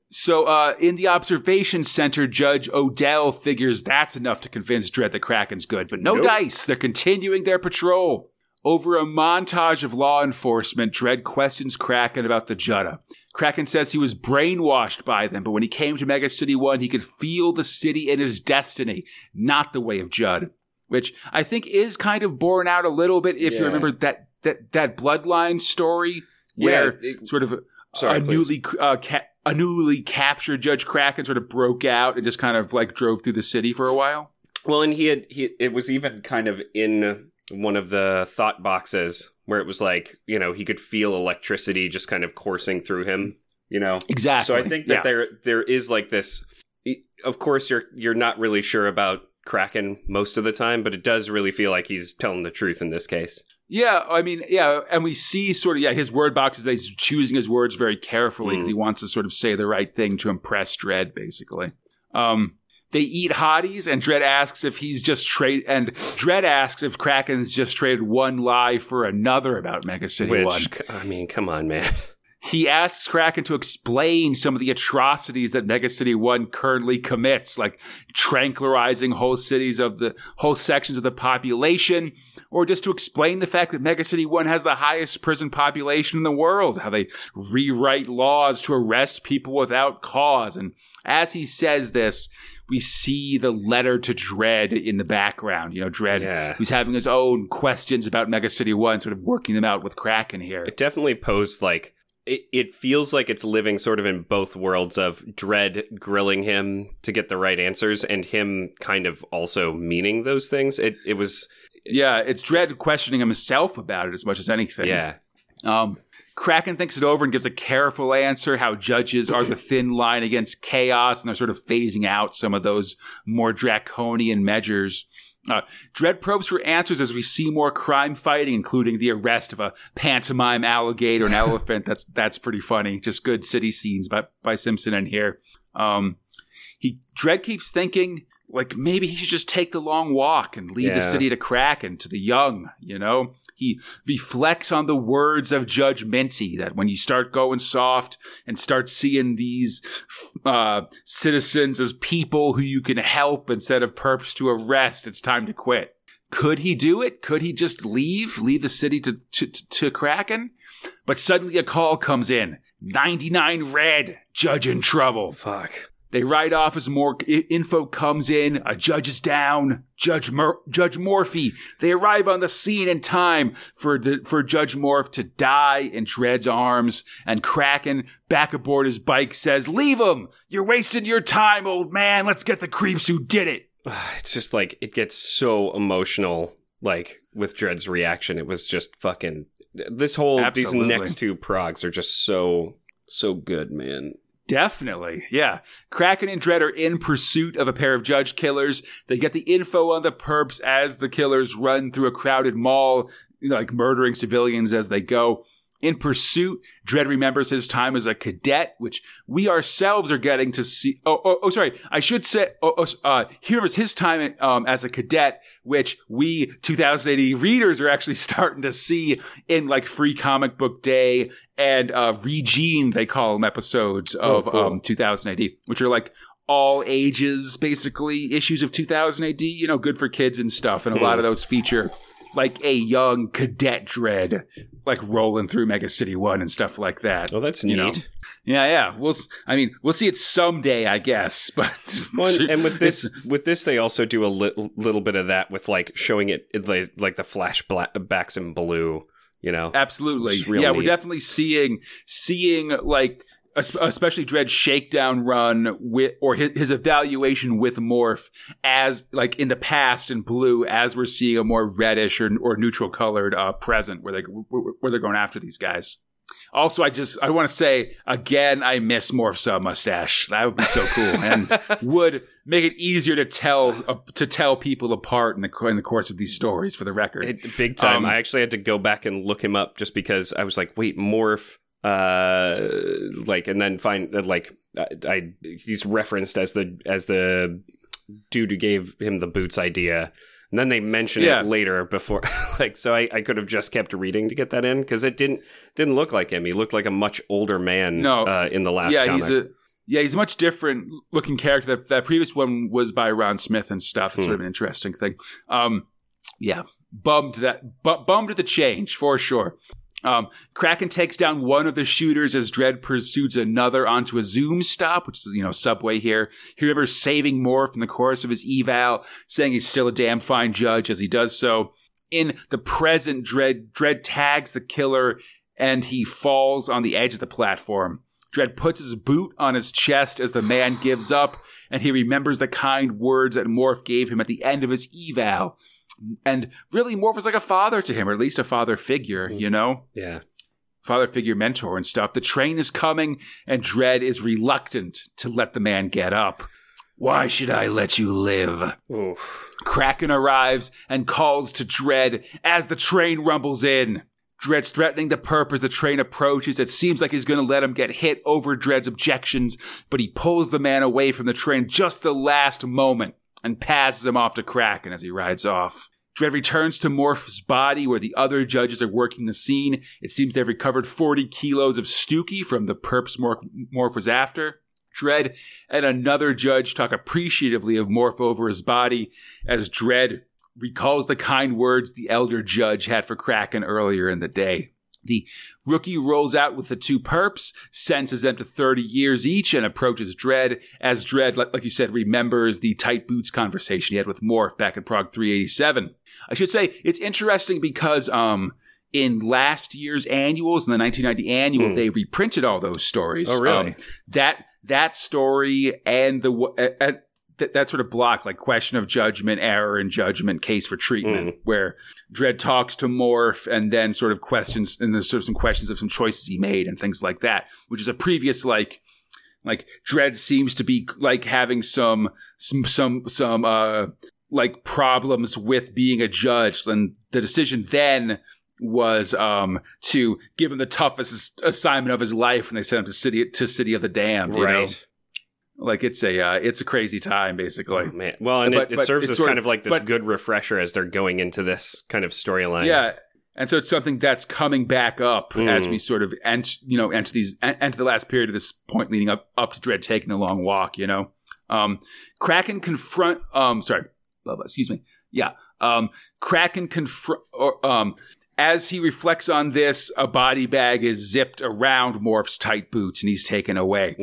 So, uh, in the observation center, Judge Odell figures that's enough to convince Dredd that Kraken's good, but no Nope. dice. They're continuing their patrol. Over a montage of law enforcement, Dredd questions Kraken about the Judda. Kraken says he was brainwashed by them, but when he came to Mega City 1, he could feel the city in his destiny, not the way of Judd. Which I think is kind of borne out a little bit if you remember that, that, that bloodline story where Yeah, it- sort of Sorry, a please. newly uh, ca- a newly captured Judge Kraken sort of broke out and just kind of like drove through the city for a while. Well, and he had he it was even kind of in one of the thought boxes where it was like, you know, he could feel electricity just kind of coursing through him, you know. Exactly. So I think that there there is like this of course you're you're not really sure about Kraken most of the time, but it does really feel like he's telling the truth in this case. Yeah, I mean, yeah, and we see sort of yeah his word boxes. He's choosing his words very carefully because Mm. he wants to sort of say the right thing to impress Dredd, basically. Um, they eat hotties, and Dredd asks if he's just trade, and Dredd asks if Kraken's just traded one lie for another about Mega City One. I mean, come on, man. he asks Kraken to explain some of the atrocities that Mega City One currently commits, like tranquilizing whole cities of the whole sections of the population, or just to explain the fact that Mega City One has the highest prison population in the world, how they rewrite laws to arrest people without cause. And as he says this, we see the letter to Dredd in the background. You know, Dredd, Yeah. who's having his own questions about Mega City One, sort of working them out with Kraken here. It definitely posed like it, it feels like it's living sort of in both worlds of Dredd grilling him to get the right answers and him kind of also meaning those things. It it was Yeah, it's Dredd questioning himself about it as much as anything. yeah. Um, Kraken thinks it over and gives a careful answer how judges are the thin line against chaos and they're sort of phasing out some of those more draconian measures. Uh, Dredd probes for answers as we see more crime fighting, including the arrest of a pantomime alligator and elephant. That's that's pretty funny. Just good city scenes by by Simpson in here. Um, he Dredd keeps thinking like maybe he should just take the long walk and leave the city to Kraken to the young. You know, he reflects on the words of Judge Minty that when you start going soft and start seeing these uh, citizens as people who you can help instead of perps to arrest, it's time to quit. Could he do it? Could he just leave, leave the city to, to, to Kraken? But suddenly a call comes in. 99 red, judge in trouble. Fuck. They write off as more info comes in. A judge is down. Judge Mur- Judge Morphy. They arrive on the scene in time for the for Judge Morph to die in Dredd's arms. And Kraken, back aboard his bike, says, "Leave him. You're wasting your time, old man. Let's get the creeps who did it." It's just like it gets so emotional like with Dredd's reaction. It was just fucking this whole Absolutely. these next two progs are just so so good, man. Definitely. Yeah. Kraken and Dredd are in pursuit of a pair of judge killers. They get the info on the perps as the killers run through a crowded mall, like murdering civilians as they go. In pursuit, Dredd remembers his time as a cadet, which we ourselves are getting to see. Oh, oh, oh sorry. I should say, oh, oh, uh, he remembers his time um, as a cadet, which we 2000 AD readers are actually starting to see in like Free Comic Book Day and uh, Regened, they call them episodes of cool. um, 2000 AD, which are like all ages, basically issues of 2000 AD. You know, good for kids and stuff. And a lot of those feature like a young cadet Dredd, like rolling through Mega City One and stuff like that. Oh, that's You neat. know? Yeah, yeah. We'll. I mean, we'll see it someday, I guess. But Well, and, and with this, with this, they also do a little, little bit of that with like showing it like, like the flashbacks in blue. You know, Absolutely. Yeah, neat. we're definitely seeing seeing like especially Dredd's shakedown run with or his, his evaluation with Morph as like in the past in blue as we're seeing a more reddish or, or neutral colored uh, present where they where they're going after these guys. Also, I just I want to say again, I miss Morph's uh, mustache. That would be so cool, and would make it easier to tell uh, to tell people apart in the in the course of these stories. For the record, It- big time. Um, I actually had to go back and look him up just because I was like, wait, morph. Uh, like, and then find that like I, I he's referenced as the as the dude who gave him the boots idea. And then they mention Yeah. it later before, like, so I, I could have just kept reading to get that in because it didn't didn't look like him. He looked like a much older man. No. uh, in the last yeah, comic. he's a yeah, he's a much different looking character. That that previous one was by Ron Smith and stuff. It's sort of an interesting thing. Um, yeah, bummed that bu- bummed at the change for sure. Um, Kraken takes down one of the shooters as Dredd pursues another onto a Zoom stop, which is you know subway here. He remembers saving Morph in the course of his eval, saying he's still a damn fine judge as he does so. In the present, Dredd Dredd tags the killer and he falls on the edge of the platform. Dredd puts his boot on his chest as the man gives up, and he remembers the kind words that Morph gave him at the end of his eval. And really, Morph was like a father to him, or at least a father figure, mm-hmm. you know? yeah. Father figure mentor and stuff. The train is coming, and Dredd is reluctant to let the man get up. Why should I let you live? Oof. Kraken arrives and calls to Dredd as the train rumbles in. Dredd's threatening the perp as the train approaches. It seems like he's going to let him get hit over Dredd's objections, but he pulls the man away from the train just the last moment and passes him off to Kraken as he rides off. Dredd returns to Morph's body where the other judges are working the scene. It seems they've recovered 40 kilos of Stookie from the perps Morph, Morph was after. Dredd and another judge talk appreciatively of Morph over his body as Dredd recalls the kind words the elder judge had for Kraken earlier in the day. The rookie rolls out with the two perps, sentences them to 30 years each, and approaches Dredd as Dredd, like, like you said, remembers the tight boots conversation he had with Morph back in Prog 387. I should say it's interesting because um, in last year's annuals, in the 1990 annual, Hmm. they reprinted all those stories. Oh, really? Um, that that story and the uh, uh, that, that sort of block, like question of judgment, error in judgment, case for treatment, Mm. where Dredd talks to Morph and then sort of questions, and there's sort of some questions of some choices he made and things like that, which is a previous like like Dredd seems to be like having some some some some uh like problems with being a judge, and the decision then was um to give him the toughest assignment of his life when they sent him to city to city of the damned you know? Like it's a uh, it's a crazy time basically Oh, man. Well, and But- it, it but serves as kind of- of like this but- good refresher as they're going into this kind of storyline. yeah and so it's something that's coming back up as Mm. we sort of ent, you know enter these en- enter the last period of this point leading up up to Dredd taking the long walk. You know, um, Kraken confront. Um, sorry, blah, blah, excuse me. Yeah, um, Kraken confront. Um, as he reflects on this, a body bag is zipped around Morph's tight boots, and he's taken away.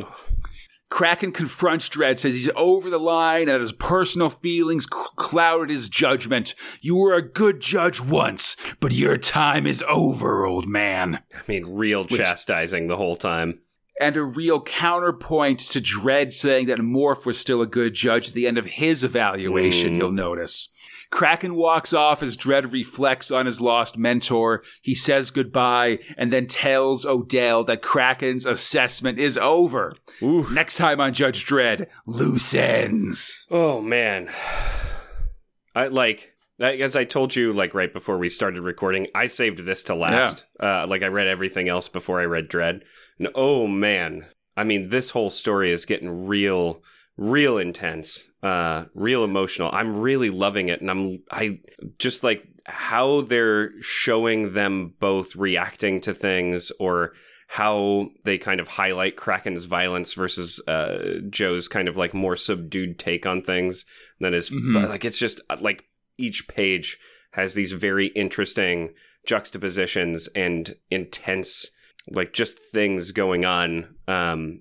Kraken confronts Dredd, says he's over the line and his personal feelings clouded his judgment. You were a good judge once, but your time is over, old man. I mean, real chastising the whole time. And a real counterpoint to Dredd saying that Morph was still a good judge at the end of his evaluation, Mm. you'll notice. Kraken walks off as Dredd reflects on his lost mentor. He says goodbye and then tells Odell that Kraken's assessment is over. Ooh. Next time on Judge Dredd, loose ends. Oh man, I like. As I told you, like right before we started recording, I saved this to last. Uh, like I read everything else before I read Dredd. And oh man, I mean, this whole story is getting real, real intense, uh, real emotional. I'm really loving it, and I'm I just like how they're showing them both reacting to things or how they kind of highlight Kraken's violence versus uh, Joe's kind of like more subdued take on things than is Mhm. like it's just uh, like each page has these very interesting juxtapositions and intense like just things going on um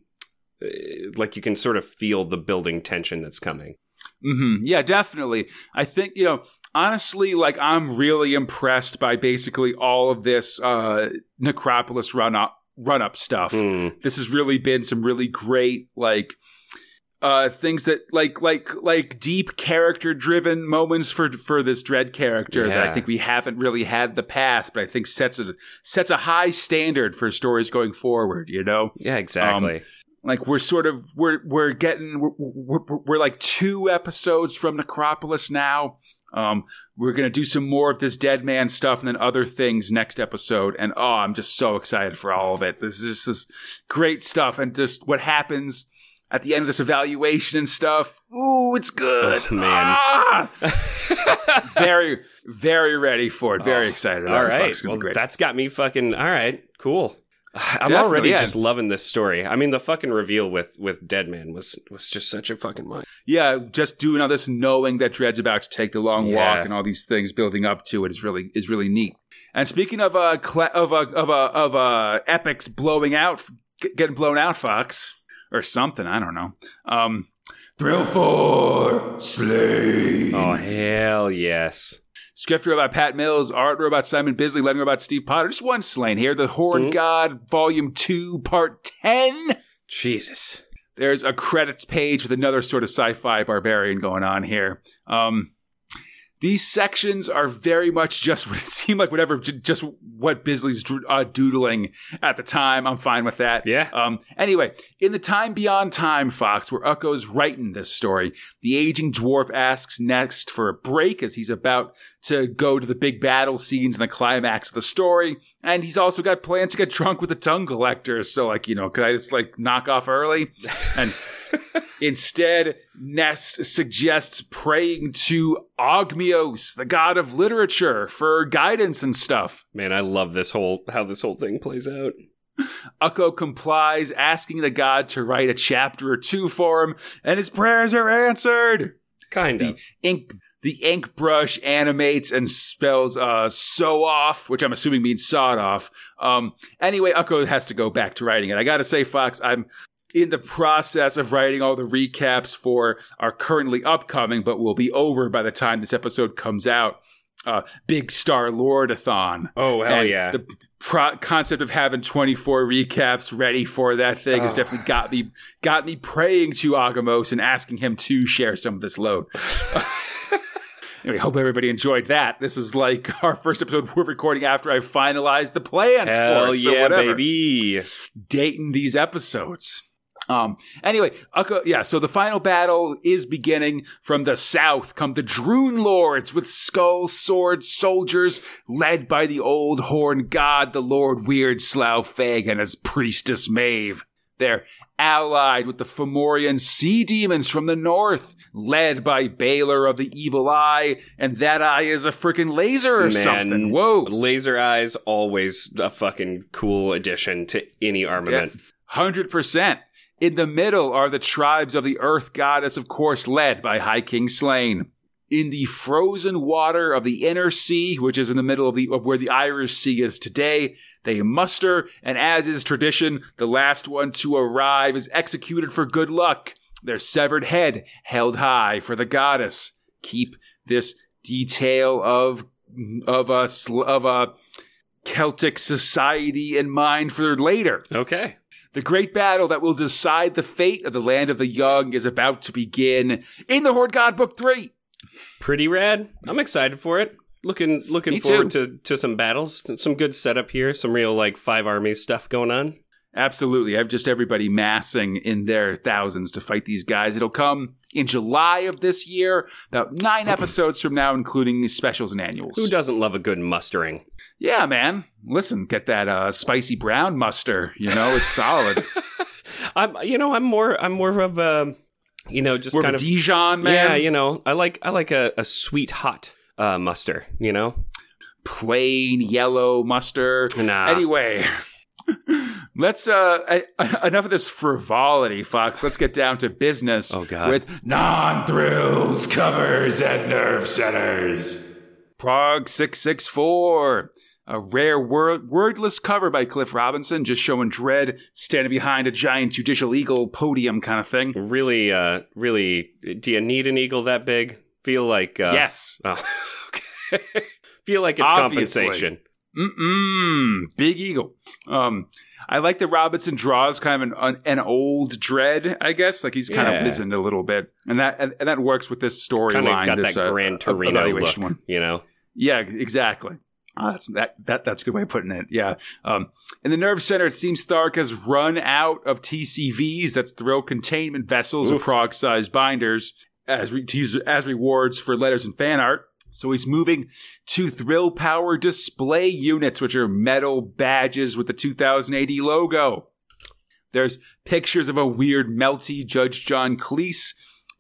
like you can sort of feel the building tension that's coming hmm Yeah, definitely. I think, you know, honestly, like I'm really impressed by basically all of this uh Necropolis run up run up stuff. Hmm. This has really been some really great like uh things that like like like deep character driven moments for for this Dredd character that I think we haven't really had the past, but I think sets a sets a high standard for stories going forward, you know? yeah exactly like we're sort of we're we're getting we're, we're, we're like two episodes from necropolis now. Um we're gonna do some more of this dead man stuff and then other things next episode. And oh i'm just so excited for all of it. This is just this great stuff. And just what happens at the end of this evaluation and stuff ooh it's good. Oh, man. Ah! very very ready for it. Very excited. all right. It's gonna be well great. that's got me fucking all right cool i'm Definitely, already yeah. just loving this story i mean the fucking reveal with with dead man was was just such a fucking mind yeah, just doing all this, knowing that Dredd's about to take the long Yeah. walk, and all these things building up to it is really is really neat. And speaking of uh cla of uh, of uh, of uh epics blowing out, g- getting blown out, Fox or something, I don't know. Um, Thrill Four Sláine. oh hell yes Script robot Pat Mills, art robot Simon Bisley, letter robot Steve Potter. Just one Sláine here. The Horn Mhm. God, Volume Two, Part Ten. jesus there's a credits page with another sort of sci-fi barbarian going on here. Um, these sections are very much just what it seemed like. Whatever, just what Bisley's uh, doodling at the time. I'm fine with that. Yeah. Um, anyway, in the time beyond time, Fox, where Ukko's writing this story, the aging dwarf asks next for a break as he's about to go to the big battle scenes and the climax of the story. And he's also got plans to get drunk with the tongue collector. So, like, you know, could I just like knock off early? And Instead, Ness suggests praying to Ogmios, the god of literature, for guidance and stuff. Man, I love this whole how this whole thing plays out. Ukko complies, asking the god to write a chapter or two for him, and his prayers are answered. Kind The of. ink the ink brush animates and spells uh sew off, which I'm assuming means sawed off. Um anyway, Ukko has to go back to writing it. I gotta say, Fox, I'm in the process of writing all the recaps for our currently upcoming, but will be over by the time this episode comes out. Uh, Big Star Lordathon. Oh hell And yeah! The pro- concept of having 24 recaps ready for that thing has Oh. definitely got me got me praying to Ogmios and asking him to share some of this load. anyway, hope everybody enjoyed that. This is like our first episode we're recording after I finalized the plans hell for it. So yeah, whatever. baby! Dating these episodes. Um. Anyway, Ukko, yeah. So the final battle is beginning. From the south come the Drune lords with skull sword soldiers, led by the old horn god, the Lord Weird Slough Fag and his priestess Maeve. They're allied with the Fomorian sea demons from the north, led by Balor of the Evil Eye, and that eye is a freaking laser or Man. something. Whoa. Laser eyes always a fucking cool addition to any armament. Hundred percent. In the middle are the tribes of the Earth Goddess, of course, led by High King Sláine. In the frozen water of the inner sea, which is in the middle of the of where the Irish Sea is today, they muster, and as is tradition, the last one to arrive is executed for good luck. Their severed head held high for the goddess. Keep this detail of of a of a Celtic society in mind for later. Okay. The great battle that will decide the fate of the land of the young is about to begin in the Horned God Book 3. Pretty rad. I'm excited for it. Looking looking Me forward to, to some battles. Some good setup here. Some real like five armies stuff going on. Absolutely. I have just everybody massing in their thousands to fight these guys. It'll come in July of this year, about nine episodes from now, including specials and annuals. Who doesn't love a good mustering? Yeah, man. Listen, get that uh, spicy brown muster. You know, it's solid. I'm you know I'm more I'm more of a you know just We're kind of Dijon, man. yeah you know I like I like a, a sweet hot uh, muster you know Plain yellow muster. nah Anyway, let's uh enough of this frivolity, Fox. Let's get down to business. Oh, God. With non-thrills, covers, and nerve centers. Prog six six four. A rare word, wordless cover by Cliff Robinson, just showing Dredd standing behind a giant judicial eagle podium kind of thing. really uh really do you need an eagle that big feel like uh, yes. oh, okay feel like it's Obviously. compensation Mm-mm. Big Eagle. Um, I like that Robinson draws kind of an, an old Dredd, I guess. Like he's kind Yeah. of wizened a little bit. And that and, and that works with this kind storyline. of got this, that uh, Gran Torino look one. you know Yeah, exactly. Ah, that's that, that that's a good way of putting it. Yeah. Um, in the nerve center, it seems Tharg has run out of TCVs, that's thrill containment vessels or Oof. prog-sized binders, as re- to use as rewards for letters and fan art. So he's moving to thrill power display units, which are metal badges with the 2000 AD logo. There's pictures of a weird melty Judge John Cleese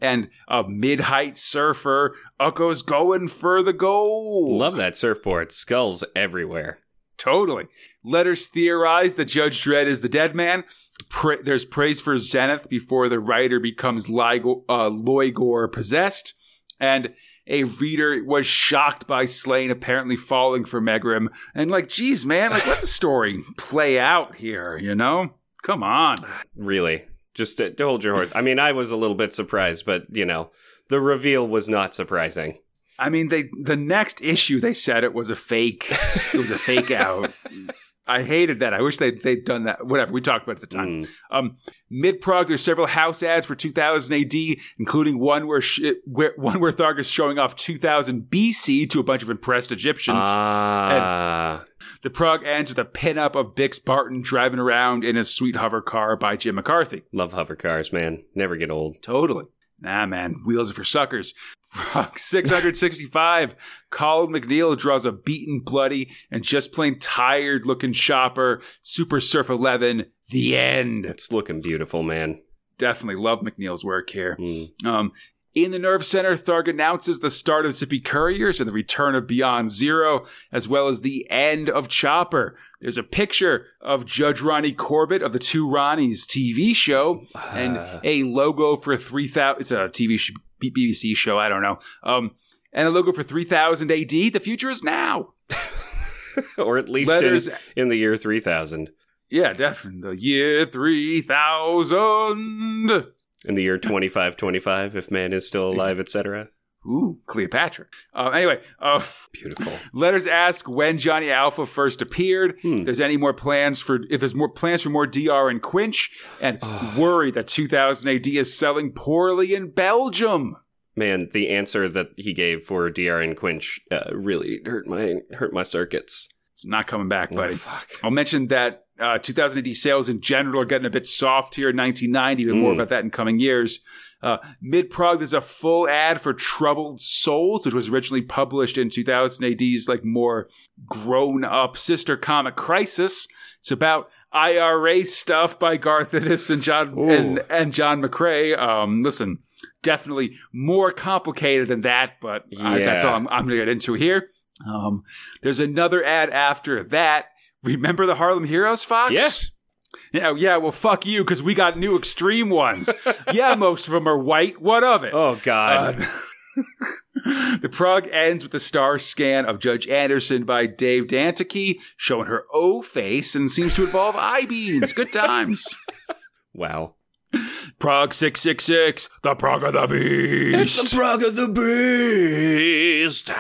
and a Midnight surfer. Ukko's going for the gold. love that surfboard skulls everywhere Totally. Letters theorize that Judge Dredd is the dead man. Pra- there's praise for Zenith before the writer becomes Ligo- uh, Lloigor possessed. And a reader was shocked by Sláine apparently falling for Megrim. And like, geez, man, like let the story play out here, you know? Come on. really just to, to hold your horse i mean i was a little bit surprised but you know the reveal was not surprising I mean, they the next issue they said it was a fake. It was a fake out. I hated that. I wish they they'd done that. Whatever we talked about at the time. Mm. Um, Mid prog, there's several house ads for 2000 AD, including one where, sh- where one where Tharg is showing off 2000 BC to a bunch of impressed Egyptians. ah the prog ends with a pinup of Bix Barton driving around in his sweet hover car by Jim McCarthy. love hover cars man never get old Totally. Nah, man, wheels are for suckers. Prog 665. Colin MacNeil draws a beaten, bloody, and just plain tired looking Chopper. Super Surf 11. The end. it's looking beautiful man definitely love MacNeil's work here. Mm. Um, in the Nerve Center, Tharg announces the start of Zippy Couriers and the return of Beyond Zero, as well as the end of Chopper. There's a picture of Judge Ronnie Corbett of the Two Ronnies TV show and Ah. a logo for 3000. It's a TV sh- BBC show, I don't know. Um, and a logo for 3000 AD. The future is now. or at least in, in the year 3000. Yeah, definitely. The year 3000. In the year 2525, if man is still alive, etc. Ooh, Cleopatra. Uh, anyway, uh, Beautiful. Letters ask when Johnny Alpha first appeared. Hmm. There's any more plans for if there's more plans for more DR and Quinch, and worry that 2000 AD is selling poorly in Belgium. Man, the answer that he gave for DR and Quinch uh, really hurt my hurt my circuits. It's not coming back, buddy. Oh, fuck. I'll mention that uh, 2000 sales in general are getting a bit soft here in 1990, but more Mm. about that in coming years. Uh, Mid Prog, there's a full ad for Troubled Souls, which was originally published in 2000 AD's like more grown up sister comic Crisis. It's about IRA stuff by Garth Ennis and John Ooh. and, and John McCrea. Um, listen, definitely more complicated than that, but uh, that's all I'm, I'm going to get into here. Um, there's another ad after that. Remember the Harlem Heroes, Fox? Yeah. Yeah, yeah, well, fuck you, because we got new extreme ones. yeah, most of them are white. What of it? Oh God. Uh, the prog ends with a star scan of Judge Anderson by Dave D'Antiquis, showing her O face and seems to involve I beams. Good times. wow. Prog 666, the Prog of the Beast. It's the Prog of the Beast.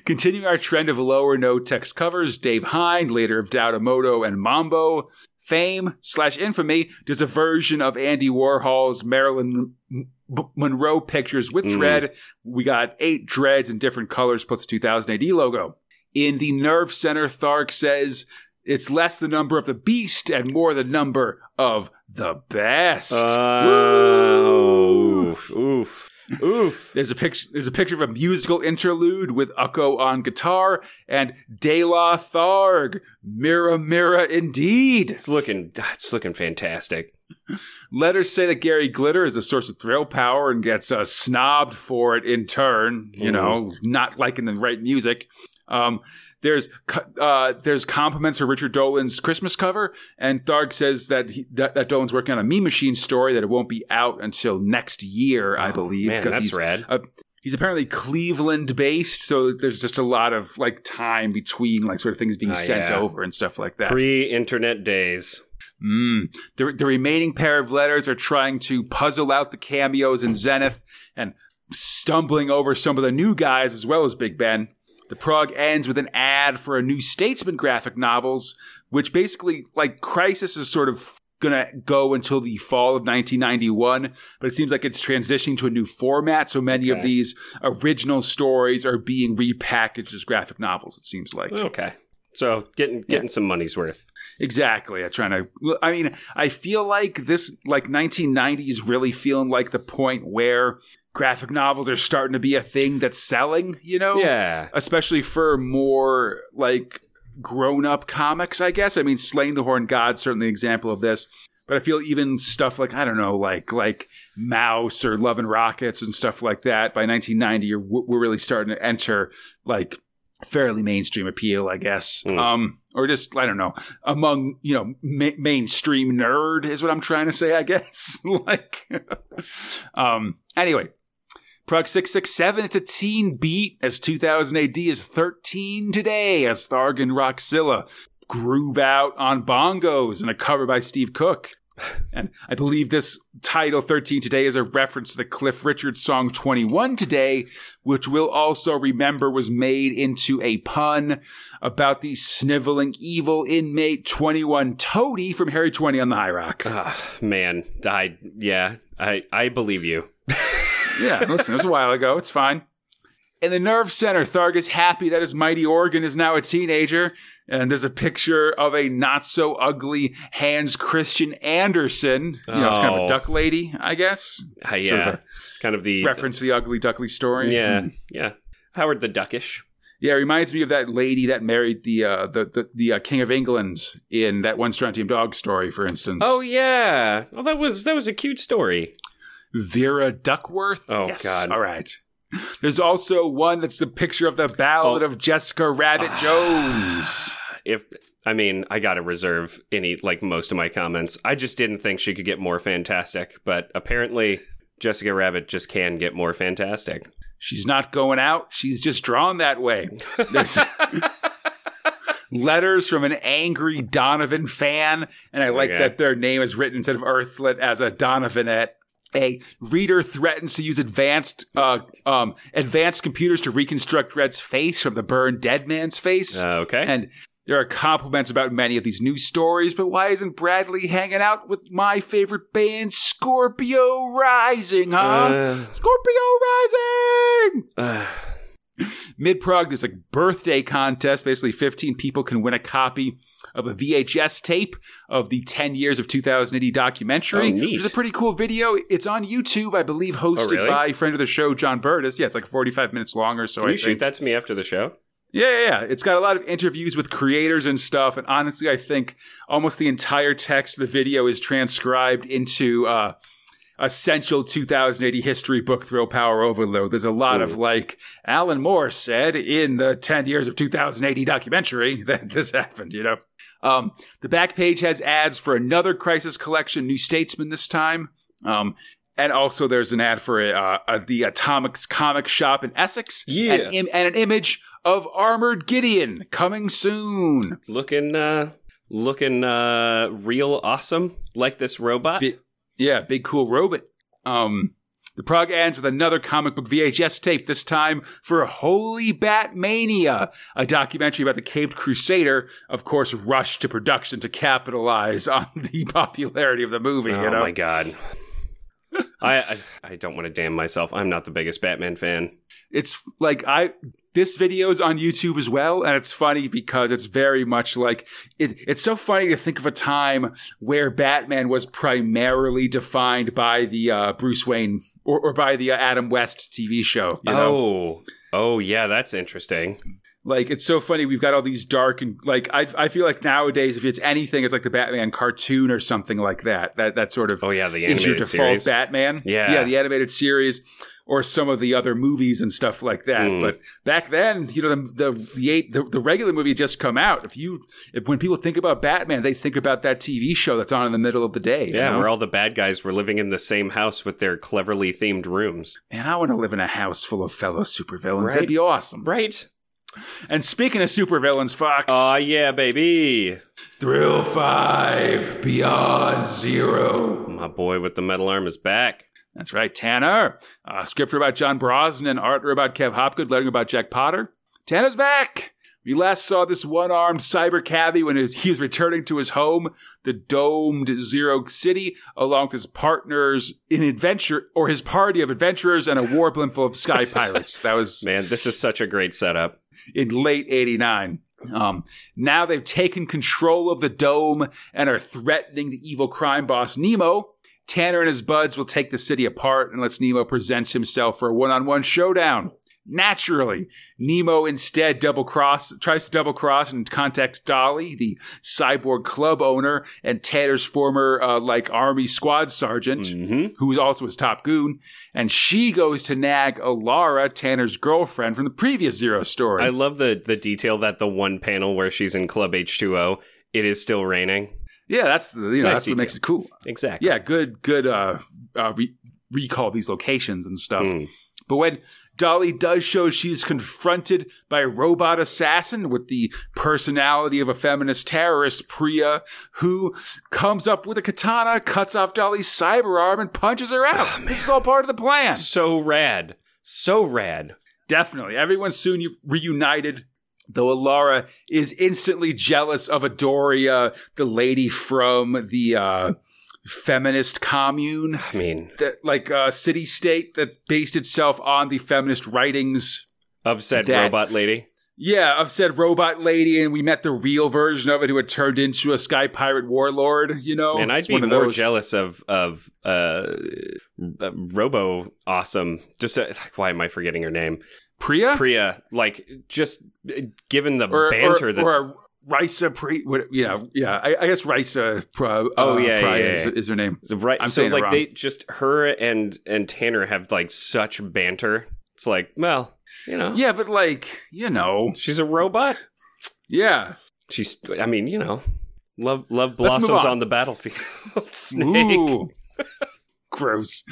Continuing our trend of lower no text covers, Dave Hine, later of Daudamoto and Mambo, fame slash infamy, does a version of Andy Warhol's Marilyn Monroe pictures with Mm. Dredd. We got eight Dredds in different colors plus the 2000 AD logo. In the Nerve Center, Tharg says it's less the number of the beast and more the number of the best. Oh, oof, oof, oof. There's a picture. There's a picture of a musical interlude with Ukko on guitar and De La Tharg. Mira, Mira, indeed. It's looking, it's looking fantastic. Letters say that Gary Glitter is a source of thrill power and gets uh, snobbed for it in turn. You know, not liking the right music. Um, there's uh, there's compliments for Richard Dolan's Christmas cover, and Tharg says that he, that, that Dolan's working on a Me Machine story that it won't be out until next year, I Oh, believe. man, that's he's, rad. Uh, he's apparently Cleveland based, so there's just a lot of like time between like sort of things being Ah, sent yeah. over and stuff like that. Pre-internet days. Mm. The, the remaining pair of letters are trying to puzzle out the cameos in Zenith and stumbling over some of the new guys as well as Big Ben. The prog ends with an ad for a new Statesman graphic novels, which basically, like, Crisis is sort of gonna go until the fall of 1991, but it seems like it's transitioning to a new format, so many of these original stories are being repackaged as graphic novels, it seems like. Okay. So getting getting some money's worth. Exactly. I'm trying to. I mean, I feel like this, like 1990s, really feeling like the point where graphic novels are starting to be a thing that's selling. You know, Yeah. especially for more like grown-up comics. I guess. I mean, Slaying the Horn God certainly an example of this. But I feel even stuff like I don't know, like like Maus or Love and Rockets and stuff like that. By 1990, you're, we're really starting to enter like fairly mainstream appeal, I guess. Hmm. Um, or just I don't know among you know ma- mainstream nerd is what I'm trying to say. I guess like, um. Anyway, Prog six six seven. It's a teen beat as 2000 AD is 13 today as Tharg and Roxilla groove out on bongos in a cover by Steve Cook. And I believe this title 13 today is a reference to the Cliff Richard song 21 today, which we'll also remember was made into a pun about the sniveling evil inmate 21 Toady from Harry 20 on the High Rock. Ah, man, I yeah, I I believe you. Yeah, listen, it was a while ago. It's fine. In the nerve center, Tharg is happy that his mighty organ is now a teenager. And there's a picture of a not so ugly Hans Christian Andersen. You know, it's kind of Oh. a duck lady, I guess. Uh, Sort yeah, of kind of the Reference to the ugly duckly story. Yeah, Hmm. yeah. Howard the Duckish. Yeah, it reminds me of that lady that married the uh, the the, the uh, King of England in that one Strontium Dog story, for instance. Oh yeah. Well, that was that was a cute story. Vera Duckworth. Oh, Yes. God. All right. There's also one that's the picture of the Ballad Oh. of Jessica Rabbit ah. Jones. If I mean, I got to reserve any like most of my comments. I just didn't think she could get more fantastic, but apparently Jessica Rabbit just can get more fantastic. She's not going out. She's just drawn that way. There's letters from an angry Donovan fan, and I like Okay. that their name is written instead of Earthlet as a Donovanette. A reader threatens to use advanced uh, um, advanced computers to reconstruct Red's face from the burned dead man's face. Uh, okay. And there are compliments about many of these news stories, but why isn't Bradley hanging out with my favorite band, Scorpio Rising, huh? Uh, Scorpio Rising! uh, Mid Prog, there's a birthday contest. Basically, 15 people can win a copy of a VHS tape of the 10 years of 2000 AD documentary. Oh, is a pretty cool video. It's on YouTube, I believe, hosted Oh, really? by friend of the show, John Burtis. Yeah, it's like 45 minutes long or so. can I you shoot think. that to me after the show? Yeah, yeah, yeah. It's got a lot of interviews with creators and stuff. And honestly, I think almost the entire text of the video is transcribed into uh, essential 2000 AD history book thrill power overload. There's a lot of like Alan Moore said in the 10 years of 2000 AD documentary that this happened, you know? Um, the back page has ads for another Crisis Collection, New Statesman this time. Um, and also, there's an ad for uh, uh, the Atomics comic shop in Essex. Yeah. And, im- and an image of Armored Gideon coming soon. Looking uh looking uh real awesome like this robot. Bi- yeah, big cool robot. Um, the prog ends with another comic book VHS tape, this time for Holy Batmania, a documentary about the Caped Crusader, of course, rushed to production to capitalize on the popularity of the movie. oh you know? my god. I, I I don't want to damn myself. I'm not the biggest Batman fan. it's like I this video is on YouTube as well, and it's funny because it's very much like it, it's so funny to think of a time where Batman was primarily defined by the uh, Bruce Wayne or, or by the uh, Adam West TV show. You know? Oh. Oh yeah, that's interesting. Like it's so funny. We've got all these dark and like I I feel like nowadays if it's anything, it's like the Batman cartoon or something like that. That that sort of Oh yeah, the is your animated default series. Batman. Yeah. yeah, the animated series or some of the other movies and stuff like that. Mm. But back then, you know, the the the, eight, the the regular movie had just come out. If you if when people think about Batman, they think about that TV show that's on in the middle of the day. you Yeah, know? where all the bad guys were living in the same house with their cleverly themed rooms. man, I want to live in a house full of fellow supervillains. Right. That'd be awesome. Right. And speaking of supervillains, Fox, Oh yeah, baby. Thrill Five Beyond Zero. My boy with the metal arm is back. That's right, Tanner. Uh, scripter about John Brosnan, arter about Kev Hopgood, lettering about Jack Potter. Tanner's back. We last saw this one-armed cyber cabbie when he was, he was returning to his home, the domed Zero City, along with his partners in adventure, or his party of adventurers and a war blimp full of sky pirates. That was Man, this is such a great setup. in late 89. Um, now they've taken control of the dome and are threatening the evil crime boss Nemo. Tanner and his buds will take the city apart unless Nemo presents himself for a one-on-one showdown. Naturally, Nemo instead double cross tries to double cross and contacts Dolly, the cyborg club owner and Tanner's former uh, like army squad sergeant Mm-hmm. who was also his top goon, and she goes to nag Alara, Tanner's girlfriend from the previous Zero story. I love the the detail that the one panel where she's in Club H2O, it is still raining. Yeah, that's the, you know Nice that's what makes it cool. Exactly. Yeah, good good uh, uh re- recall these locations and stuff. Mm. But when Dolly does show she's confronted by a robot assassin with the personality of a feminist terrorist, Priya, who comes up with a katana, cuts off Dolly's cyber arm, and punches her out. this is all part of the plan. So rad. So rad. Definitely. Everyone's soon reunited. Though Alara is instantly jealous of Adoria, the lady from the uh, feminist commune, I mean, that like uh, city state that's based itself on the feminist writings. of said That- robot lady. Yeah, of said robot lady, and we met the real version of it who had turned into a sky pirate warlord. You know, and I'd It's be more those- jealous of of uh, uh, Robo Awesome. Just uh, why am I forgetting her name? Priya Priya. Like just uh, given the or banter or, that or a Risa Pri. What, yeah, yeah. I, I guess Risa. Pra, Oh, uh, yeah, Priya yeah, is, yeah. is her name. right. I'm so saying like they just her and and Tanner have like such banter. It's like well, you know, Yeah, but like you know, she's a robot. yeah. She's. I mean, you know, love love blossoms on. on. the battlefield. Snake. Gross.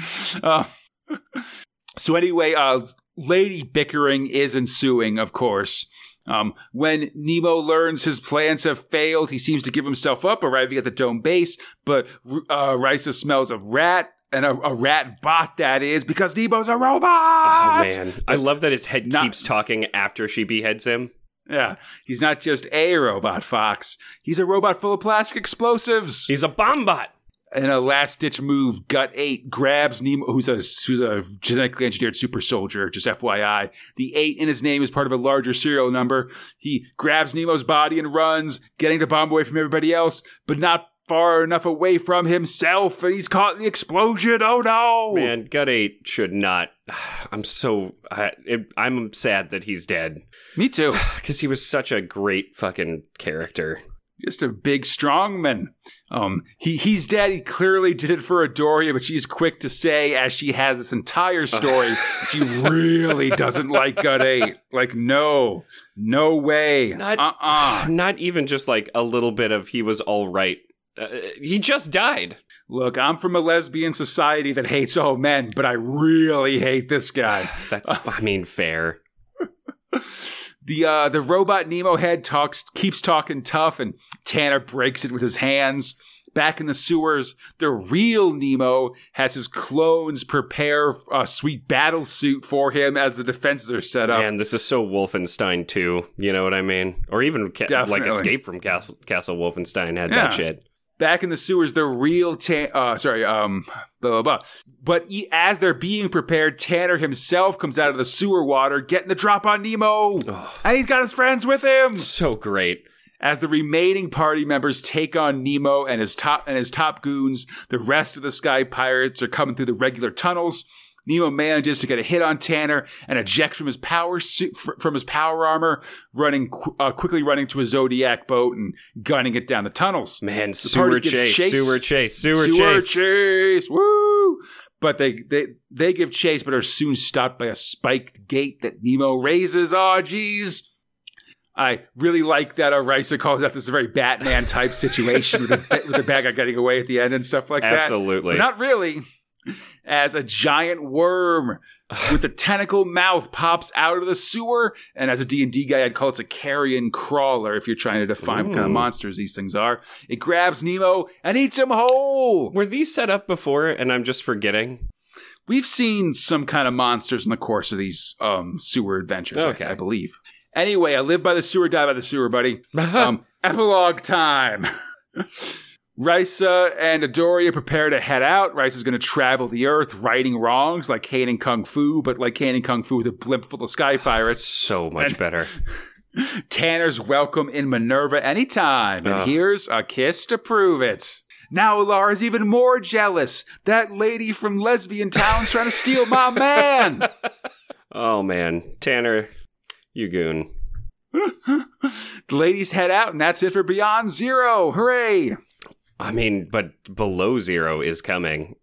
Uh, so anyway, uh, lady bickering is ensuing, of course. Um, when Nemo learns his plans have failed, he seems to give himself up, arriving at the dome base. But uh, Risa smells a rat, and a, a rat bot that is, because Nemo's a robot. Oh man, I love that his head Not- keeps talking after she beheads him. Yeah, he's not just a robot, Fox. He's a robot full of plastic explosives. He's a bomb bot. In a last ditch move, Gut Eight grabs Nemo, who's a who's a genetically engineered super soldier. Just FYI, the eight in his name is part of a larger serial number. He grabs Nemo's body and runs, getting the bomb away from everybody else, but not far enough away from himself. And he's caught in the explosion. Oh no! Man, Gut Eight should not. I'm so. I, it, I'm sad that he's dead me too. because he was such a great fucking character. Just a big strong man. Um, he he's dead. He clearly did it for Adoria, but she's quick to say, as she has this entire story, she really doesn't like Gut Eight. Like, no, no way. Not- uh uh Not even just like a little bit of he was all right. Uh, he just died. Look, I'm from a lesbian society that hates all men, but I really hate this guy. That's. I mean, fair. The uh, the robot Nemo head talks keeps talking tough, and Tanner breaks it with his hands. Back in the sewers, the real Nemo has his clones prepare a sweet battle suit for him as the defenses are set up. Man, this is so Wolfenstein too. You know what I mean? Or even ca- like Escape from Castle, Castle Wolfenstein had Yeah. that shit. Back in the sewers, the real Tan- uh, sorry, um, blah blah blah. But e- as they're being prepared, Tanner himself comes out of the sewer water, getting the drop on Nemo, and he's got his friends with him. So great. As the remaining party members take on Nemo and his top and his top goons, the rest of the Sky Pirates are coming through the regular tunnels. Nemo manages to get a hit on Tanner and ejects from his power suit, from his power armor, running uh, quickly running to a Zodiac boat and gunning it down the tunnels. Man, party sewer gets chase, sewer chase, sewer, Sewer chase. chase, woo! But they, they they give chase, but are soon stopped by a spiked gate that Nemo raises. Oh, geez. I really like that Arisa calls out this very Batman type situation with, the, with the bad guy getting away at the end and stuff like that. Absolutely. Not really. As a giant worm with a tentacle mouth pops out of the sewer, and as a D&D guy, I'd call it a carrion crawler if you're trying to define what kind of monsters these things are. It grabs Nemo and eats him whole. Were these set up before and I'm just forgetting? We've seen some kind of monsters in the course of these um, sewer adventures, I- Okay. I, believe. Anyway, I live by the sewer, die by the sewer, buddy. um, epilogue time. Risa and Adoria prepare to head out. Risa's going to travel the earth, righting wrongs like Caine and Kung Fu, but like Caine and Kung Fu with a blimp full of sky pirates. so much And- better. Tanner's welcome in Minerva anytime, and here's a kiss to prove it. Now Lara's even more jealous. That lady from Lesbian Town's trying to steal my man. Oh man, Tanner, you goon. The ladies head out, and that's it for Beyond Zero. Hooray! I mean, but below zero is coming.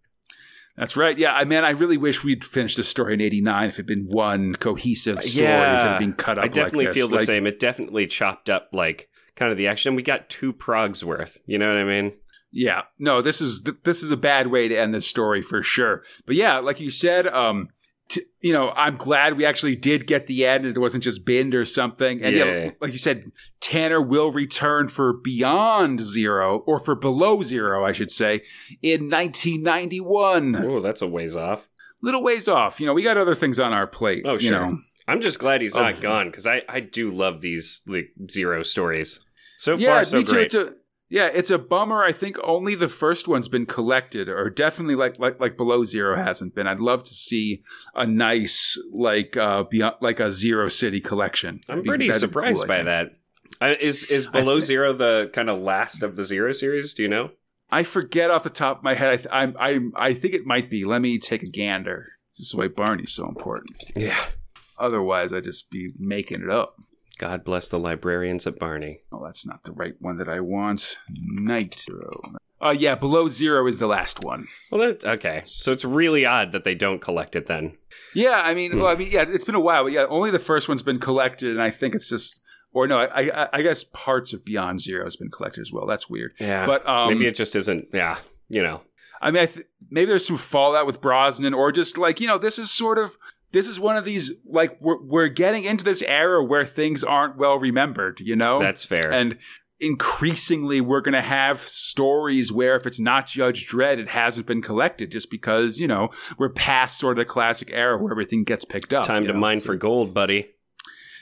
That's right. Yeah, I man, I really wish we'd finished the story in '89 if it'd been one cohesive story instead of being cut up. I definitely like feel the Like, same. It definitely chopped up like kind of the action. We got two progs worth. You know what I mean? Yeah, no, this is this is a bad way to end this story for sure. But yeah, like you said, um, t- you know, I'm glad we actually did get the end, and it wasn't just binned or something. And yeah. Yeah. like you said, Tanner will return for Beyond Zero or for Below Zero, I should say, in 1991. Oh, that's a ways off. Little ways off. You know, we got other things on our plate. Oh, you sure. know. I'm just glad he's not Of- gone because I I do love these like zero stories. So Yeah, far, so me too. Great. It's a Yeah, it's a bummer. I think only the first one's been collected, or definitely like like like below zero hasn't been. I'd love to see a nice like uh beyond, like a Zero City collection. I I'm think pretty surprised cool, by think. that. I, is is Below thi- Zero the kind of last of the Zero series? Do you know? I forget off the top of my head. I th- I'm, I'm I think it might be. Let me take a gander. This is why Barney's so important. Yeah. Otherwise, I'd just be making it up. God bless the librarians at Barney. Oh, that's not the right one that I want. Night Zero. Uh, yeah, below zero is the last one. Well, that, okay. So it's really odd that they don't collect it then. Yeah, I mean, well, I mean, yeah, it's been a while, but yeah, only the first one's been collected, and I think it's just, or no, I, I, I guess parts of Beyond Zero has been collected as well. That's weird. Yeah. But um, Maybe it just isn't. Yeah. You know. I mean, I th- maybe there's some fallout with Brosnan, or just like you know, this is sort of this is one of these like we're we're getting into this era where things aren't well remembered, you know. That's fair. and increasingly we're going to have stories where if it's not Judge Dredd, it hasn't been collected just because you know we're past sort of the classic era where everything gets picked up. Time to know? mine for gold, buddy.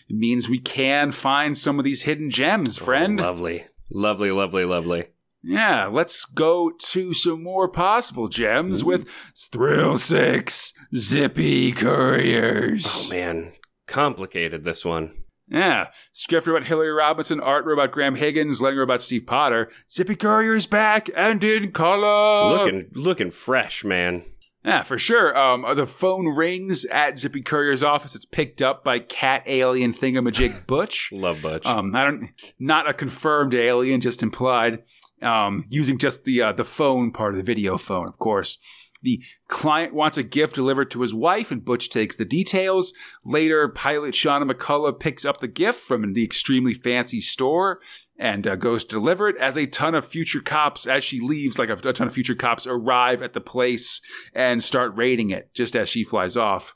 It means we can find some of these hidden gems, friend. Oh, lovely. Lovely, lovely, lovely. Yeah, let's go to some more possible gems with Thrill Six Zippy Couriers. Oh, man. Complicated, this one. Yeah, script about Hilary Robinson, art about Graham Higgins, letter about Steve Potter. Zippy Courier's back and in color. looking looking fresh, man. Yeah, for sure. Um, the phone rings at Zippy Courier's office. It's picked up by cat alien thingamajig Butch. Love Butch. Um, I don't, not a confirmed alien, just implied. Um, using just the uh, the phone part of the video phone, of course. The client wants a gift delivered to his wife, and Butch takes the details. Later, pilot Shauna McCullough picks up the gift from the extremely fancy store and uh, goes to deliver it. As a ton of future cops, as she leaves, like a, a ton of future cops arrive at the place and start raiding it just as she flies off.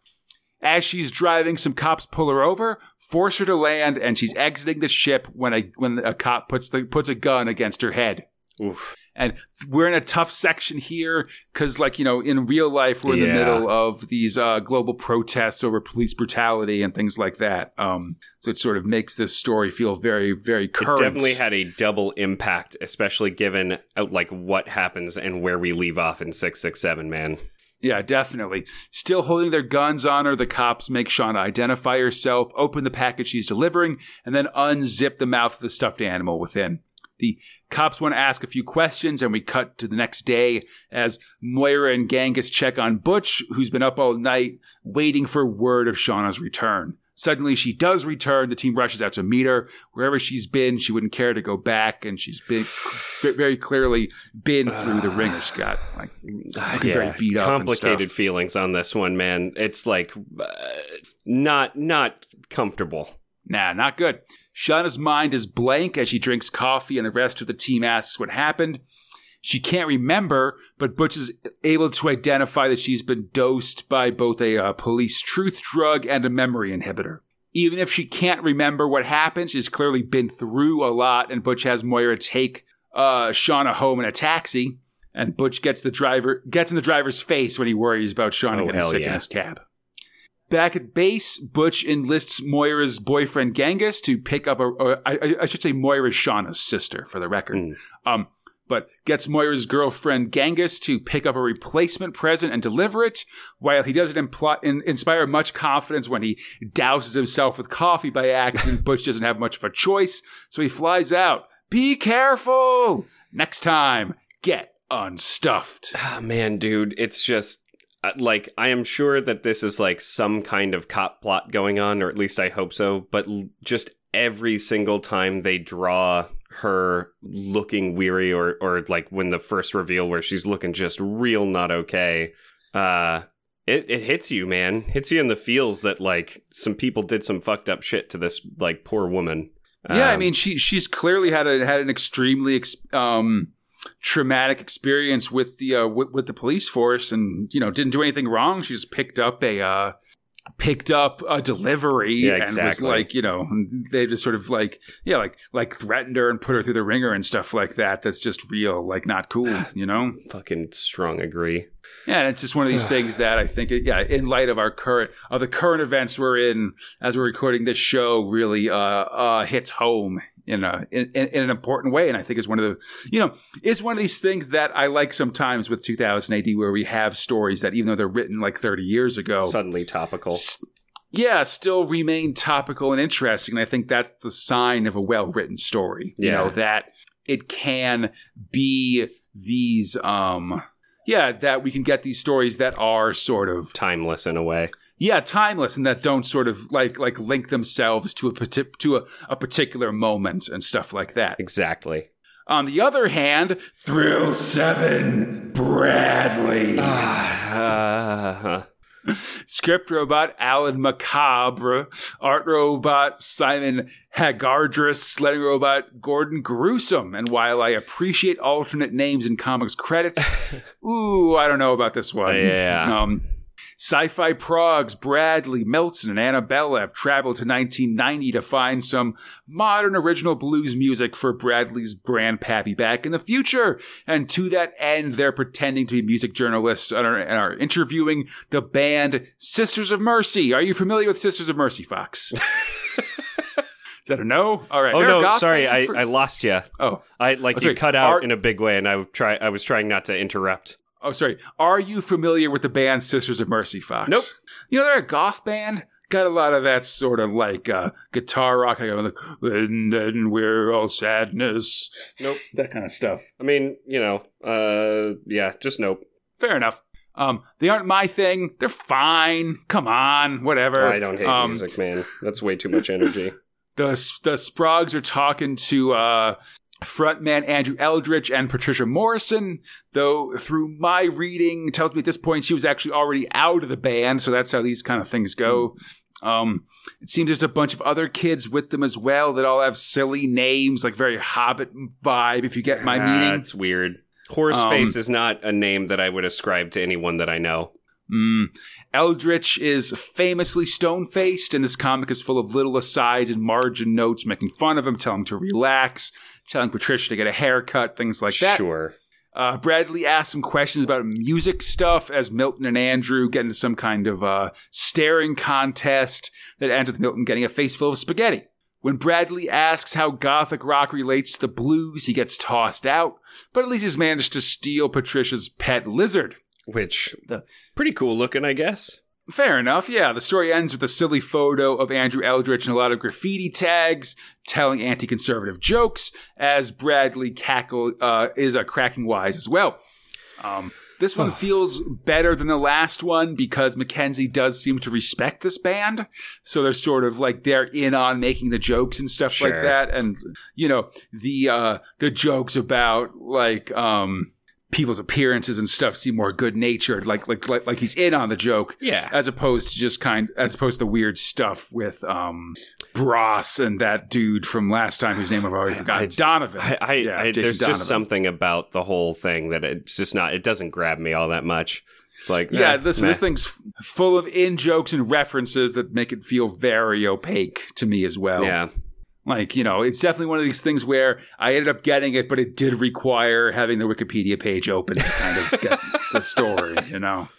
As she's driving, some cops pull her over, force her to land, and she's exiting the ship when a when a cop puts the puts a gun against her head. Oof. And we're in a tough section here because, like you know, in real life, we're in the middle of these uh, global protests over police brutality and things like that. Um, so it sort of makes this story feel very, very current. It definitely had a double impact, especially given uh, like what happens and where we leave off in six six seven. Man, Yeah, definitely. Still holding their guns on her, the cops make Shauna identify herself, open the package she's delivering, and then unzip the mouth of the stuffed animal within. The cops want to ask a few questions, and we cut to the next day as Moira and Genghis check on Butch, who's been up all night waiting for word of Shauna's return. Suddenly, she does return. The team rushes out to meet her. Wherever she's been, she wouldn't care to go back, and she's been very clearly been through the ringer, Scott. Like, looking very beat up. and complicated feelings on this one, man. It's like uh, not not comfortable. Nah, not good. Shauna's mind is blank as she drinks coffee, and the rest of the team asks what happened. She can't remember, but Butch is able to identify that she's been dosed by both a uh, police truth drug and a memory inhibitor. Even if she can't remember what happened, she's clearly been through a lot, and Butch has Moira take uh, Shauna home in a taxi. And Butch gets the driver gets in the driver's face when he worries about Shauna Oh, getting sick in his cab. Back at base, Butch enlists Moira's boyfriend Genghis to pick up a, or I, I should say Moira's Shauna's sister for the record. Mm. Um, but gets Moira's girlfriend Genghis to pick up a replacement present and deliver it, while he doesn't imply, in, inspire much confidence when he douses himself with coffee by accident. Butch doesn't have much of a choice, so he flies out. Be careful! Next time, get unstuffed. Ah, man, dude, it's just like I am sure that this is like some kind of cop plot going on, or at least I hope so. But l- just every single time they draw her looking weary, or or like when the first reveal where she's looking just real not okay, uh, it it hits you, man. Hits you in the feels that like some people did some fucked up shit to this like poor woman. Yeah, I Um, mean, she she's clearly had a had an extremely ex- um, traumatic experience with the uh, with, with the police force, and you know didn't do anything wrong. She just picked up a uh, picked up a delivery Yeah, and was like, you know, they just sort of like yeah, like like threatened her and put her through the ringer and stuff like that. That's just real, like not cool, you know. fucking strong agree. Yeah, and it's just one of these things that I think, yeah, in light of our current of the current events we're in as we're recording this show, really uh, uh, hits home in a in, in, an important way, and I think is one of the you know it's one of these things that I like sometimes with 2000 AD where we have stories that even though they're written like 30 years ago, Suddenly topical. s- yeah, still remain topical and interesting. And I think that's the sign of a well written story. You Yeah. know, that it can be these um yeah, that we can get these stories that are sort of Timeless in a way. Yeah, timeless and that don't sort of like like link themselves to a parti- to a, a particular moment and stuff like that. Exactly. On the other hand, Thrill 7 Bradley. Uh, Script robot Alan Macabre, art robot Simon Hagardris, lettering robot Gordon Gruesome. And while I appreciate alternate names in comics credits, ooh, I don't know about this one. Yeah. Um, Sci-fi progs Bradley, Melton, and Annabella have traveled to 1990 to find some modern original blues music for Bradley's brand Pappy back in the future. And to that end, they're pretending to be music journalists and are, and are interviewing the band Sisters of Mercy. Are you familiar with Sisters of Mercy, Fox? Is that a no? All right. oh no, sorry, I, for- I lost you. oh, I like Oh, you cut out Art- in a big way, and I try. I was trying not to interrupt. Oh, sorry. Are you familiar with the band Sisters of Mercy, Fox? Nope. You know they're a goth band. Got a lot of that sort of like uh, guitar rock, like, like and then we're all sadness. Nope. That kind of stuff. I mean, you know, uh, yeah, just nope. Fair enough. Um, they aren't my thing. They're fine. Come on, whatever. I don't hate Um, music, man. That's way too much energy. the the Sprogs are talking to uh, frontman Andrew Eldritch and Patricia Morrison. Though through my reading, tells me at this point she was actually already out of the band, so that's how these kind of things go. Um, it seems there's a bunch of other kids with them as well that all have silly names, like very Hobbit vibe. If you get my meaning, That's weird. Horseface is not a name that I would ascribe to anyone that I know. Mm. Eldritch is famously stone faced, and this comic is full of little asides and margin notes making fun of him, telling him to relax, telling Patricia to get a haircut, things like that. Sure. Uh, Bradley asks some questions about music stuff as Milton and Andrew get into some kind of uh, staring contest that ends with Milton getting a face full of spaghetti. When Bradley asks how gothic rock relates to the blues, he gets tossed out, but at least he's managed to steal Patricia's pet lizard. Which The- pretty cool looking, I guess. Fair enough, yeah. The story ends with a silly photo of Andrew Eldritch and a lot of graffiti tags telling anti conservative jokes, as Bradley Cackle uh, is a cracking wise as well. Um, this one feels better than the last one because McKenzie does seem to respect this band. So they're sort of like they're in on making the jokes and stuff like that. And you know, the uh the jokes about like um people's appearances and stuff seem more good natured, like like like like he's in on the joke Yeah. as opposed to just kind as opposed to the weird stuff with um Bros and that dude from last time whose name I've already forgotten. Donovan. I, I, Yeah, I there's Donovan. just something about the whole thing that it's just not. It doesn't grab me all that much. It's like Yeah, eh, this meh. this thing's full of in jokes and references that make it feel very opaque to me as well. Yeah, Like, you know, it's definitely one of these things where I ended up getting it, but it did require having the Wikipedia page open to kind of get the story, you know.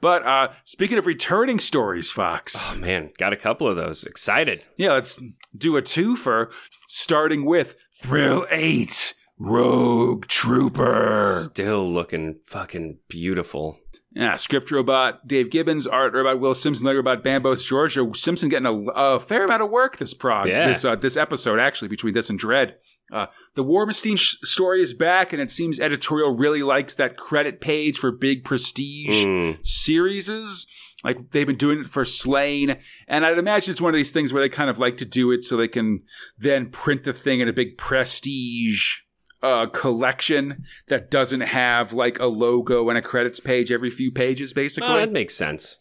But uh speaking of returning stories, Fox. oh man, got a couple of those. Excited. Yeah, let's do a twofer, starting with Thrill 8 Rogue Trooper. Still looking fucking beautiful. Yeah, script robot Dave Gibbons, art robot Will Simpson, letter robot Bambos Georgiou. Simpson getting a, a fair amount of work this prog, Yeah. this uh, this episode actually between this and Dredd. Uh, the War Machine sh- story is back, and it seems editorial really likes that credit page for big prestige Mm, series. Like they've been doing it for Sláine, and I'd imagine it's one of these things where they kind of like to do it so they can then print the thing in a big prestige uh, collection that doesn't have like a logo and a credits page every few pages, basically. oh, that makes sense.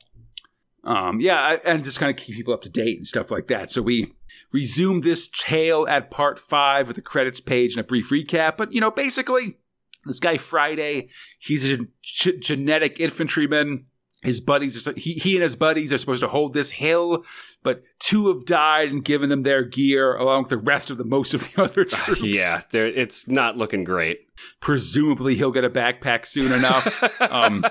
Um, yeah, and just kind of keep people up to date and stuff like that. So we resume this tale at part five with a credits page and a brief recap. But you know, basically, this guy Friday, he's a genetic infantryman. His buddies, are, he, he and his buddies are supposed to hold this hill, but two have died and given them their gear along with the rest of the most of the other troops. Yeah. It's not looking great. presumably he'll get a backpack soon enough. um,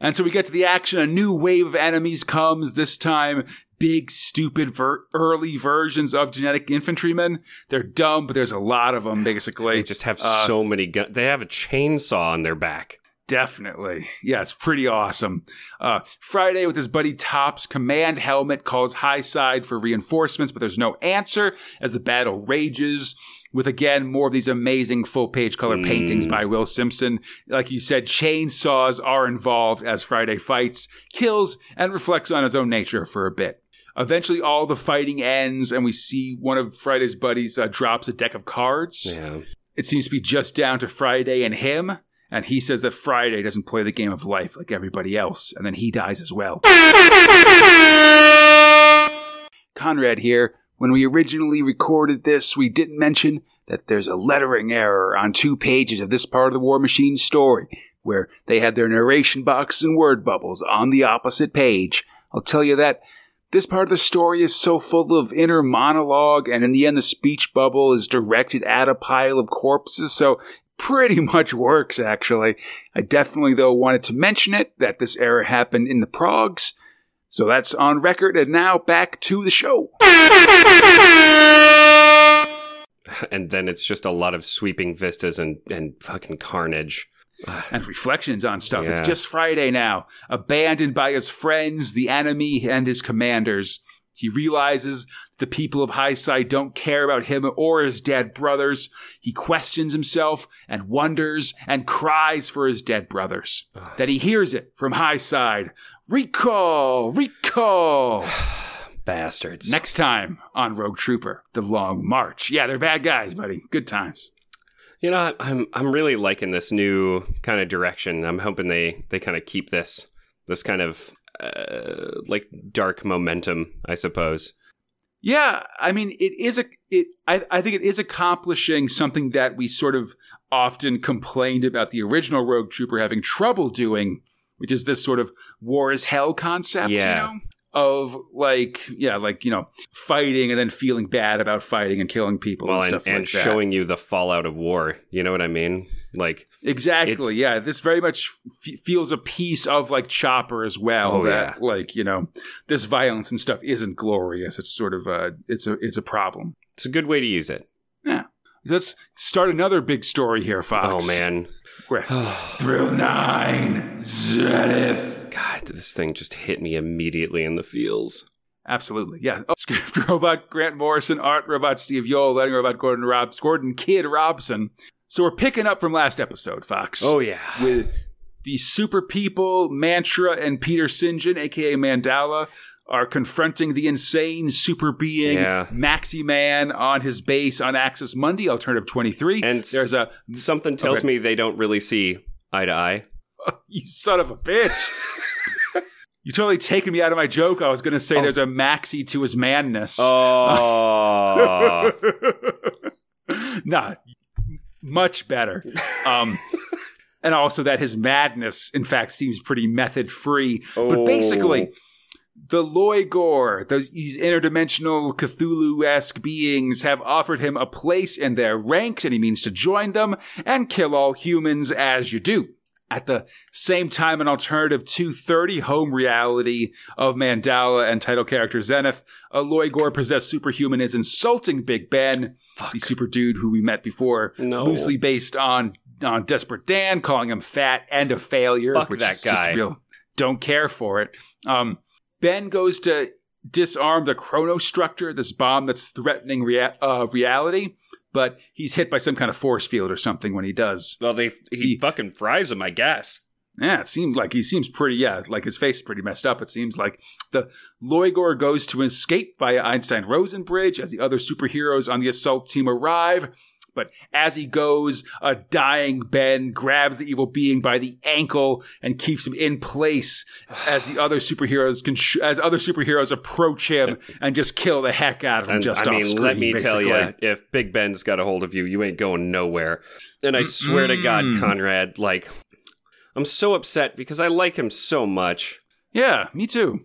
and so we get to the action. A new wave of enemies comes. This time, big, stupid, ver- early versions of genetic infantrymen. They're dumb, but there's a lot of them, basically. They just have Uh, so many guns. They have a chainsaw on their back. Definitely. Yeah, it's pretty awesome. Uh, Friday with his buddy Top's command helmet calls Highside for reinforcements, but there's no answer as the battle rages with again more of these amazing full page color paintings by Will Simpson. Like you said, chainsaws are involved as Friday fights, kills, and reflects on his own nature for a bit. Eventually, all the fighting ends, and we see one of Friday's buddies uh, drops a deck of cards. Yeah. It seems to be just down to Friday and him. And he says that Friday doesn't play the game of life like everybody else. And then he dies as well. Conrad here. When we originally recorded this, we didn't mention that there's a lettering error on two pages of this part of the War Machine story, where they had their narration boxes and word bubbles on the opposite page. I'll tell you that this part of the story is so full of inner monologue, and in the end, the speech bubble is directed at a pile of corpses, so pretty much works, actually. I definitely, though, wanted to mention it that this error happened in the progs. So that's on record, and now back to the show. And then it's just a lot of sweeping vistas and, and fucking carnage. and reflections on stuff. It's just Friday now. Abandoned by his friends, the enemy, and his commanders. He realizes the people of Highside don't care about him or his dead brothers. He questions himself and wonders and cries for his dead brothers. That he hears it from Highside. Recall! Recall! Bastards. Next time on Rogue Trooper, The Long March. Yeah, they're bad guys, buddy. Good times. You know, I'm I'm really liking this new kind of direction. I'm hoping they they kind of keep this this kind of uh, like dark momentum, I suppose. Yeah, I mean, it is a it. I, I think it is accomplishing something that we sort of often complained about the original Rogue Trooper having trouble doing, which is this sort of war is hell concept. Yeah. You know? Of like, yeah, like you know, fighting and then feeling bad about fighting and killing people Well, and and, stuff and like that. showing you the fallout of war. You know what I mean? Like, Exactly. yeah, this very much f- feels a piece of like Chopper as well. Oh, that yeah. like you know, this violence and stuff isn't glorious. It's sort of a it's a it's a problem. it's a good way to use it. Yeah. Let's start another big story here, Fox. Oh man, We're through nine Zenith. God, this thing just hit me immediately in the feels. Absolutely, yeah. Oh, script robot Grant Morrison, art robot Steve Yeowell, letting robot Gordon Robs, Gordon Kid Robson. So we're picking up from last episode, Fox. Oh yeah, with the super people Mantra and Peter St. aka Mandala, are confronting the insane super being Yeah. Maximan on his base on Axis Mundi, Alternative 23. And- there's a something tells Okay. me they don't really see eye to eye. you son of a bitch. you totally taken me out of my joke. I was going to say oh. there's a Maxi to his madness. Oh, nah, much better. Um, and also that his madness, in fact, seems pretty method free. But Oh. basically, the Lloigor, those these interdimensional Cthulhu esque beings, have offered him a place in their ranks, and he means to join them and kill all humans as you do. At the same time, an alternative 230 home reality of Mandala and title character Zenith, a Gore possessed superhuman is insulting Big Ben, the super dude who we met before, No. loosely based on on Desperate Dan, calling him fat and a failure. Fuck which that is just guy. real. Don't care for it. Um, Ben goes to disarm the chronostructor, this bomb that's threatening rea- uh, reality, but he's hit by some kind of force field or something when he does. well, they he, He- fucking fries him, I guess. Yeah, it seems like he seems pretty, yeah, like his face is pretty messed up. It seems like the Lloigor goes to escape via Einstein Rosen Bridge as the other superheroes on the assault team arrive. But as he goes, a dying Ben grabs the evil being by the ankle and keeps him in place as the other superheroes can sh- as other superheroes approach him and just kill the heck out of him And just I off mean, screen, let me tell you, if Big Ben's got a hold of you, you ain't going nowhere. And I swear to God, Conrad, like, I'm so upset because I like him so much. Yeah, me too.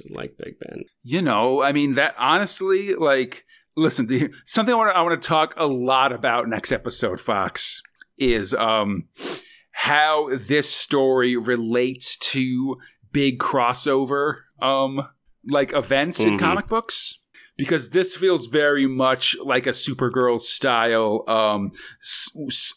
I like Big Ben. You know, I mean that honestly, like, listen, the, something I want to I want to talk a lot about next episode, Fox, is um how this story relates to big crossover um like events in Mhm. comic books because this feels very much like a Supergirl style. Um,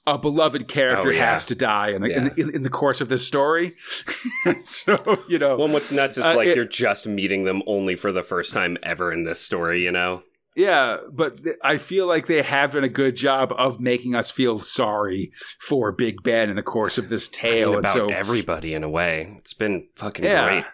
a beloved character Oh, yeah. has to die in the, in, the, in, in the course of this story. so you know, Well, what's nuts is Uh, like it- you're just meeting them only for the first time ever in this story, you know? Yeah, but th- I feel like they have done a good job of making us feel sorry for Big Ben in the course of this I tale. mean, and about so, everybody in a way. It's been fucking yeah. great.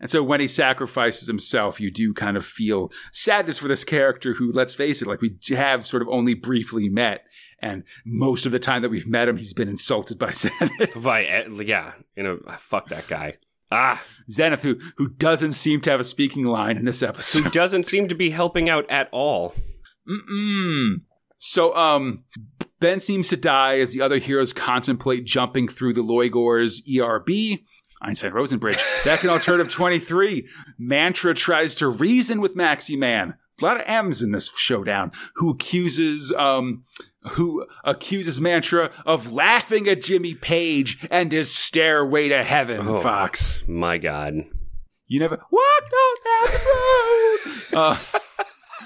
And so when he sacrifices himself, you do kind of feel sadness for this character who, let's face it, like we have sort of only briefly met. And most of the time that we've met him, he's been insulted by Zenith. By, eh, yeah, you know, fuck that guy. Ah, Zenith, who, who doesn't seem to have a speaking line in this episode, who doesn't seem to be helping out at all. Mm-mm. So, um, Ben seems to die as the other heroes contemplate jumping through the Lloigor's ERB. Einstein Rosenbridge. Back in Alternative 23, Mantra tries to reason with Maximan. A lot of M's in this showdown. Who accuses, um, who accuses Mantra of laughing at Jimmy Page and his stairway to heaven, Oh. Fox. My God. You never walk down that road.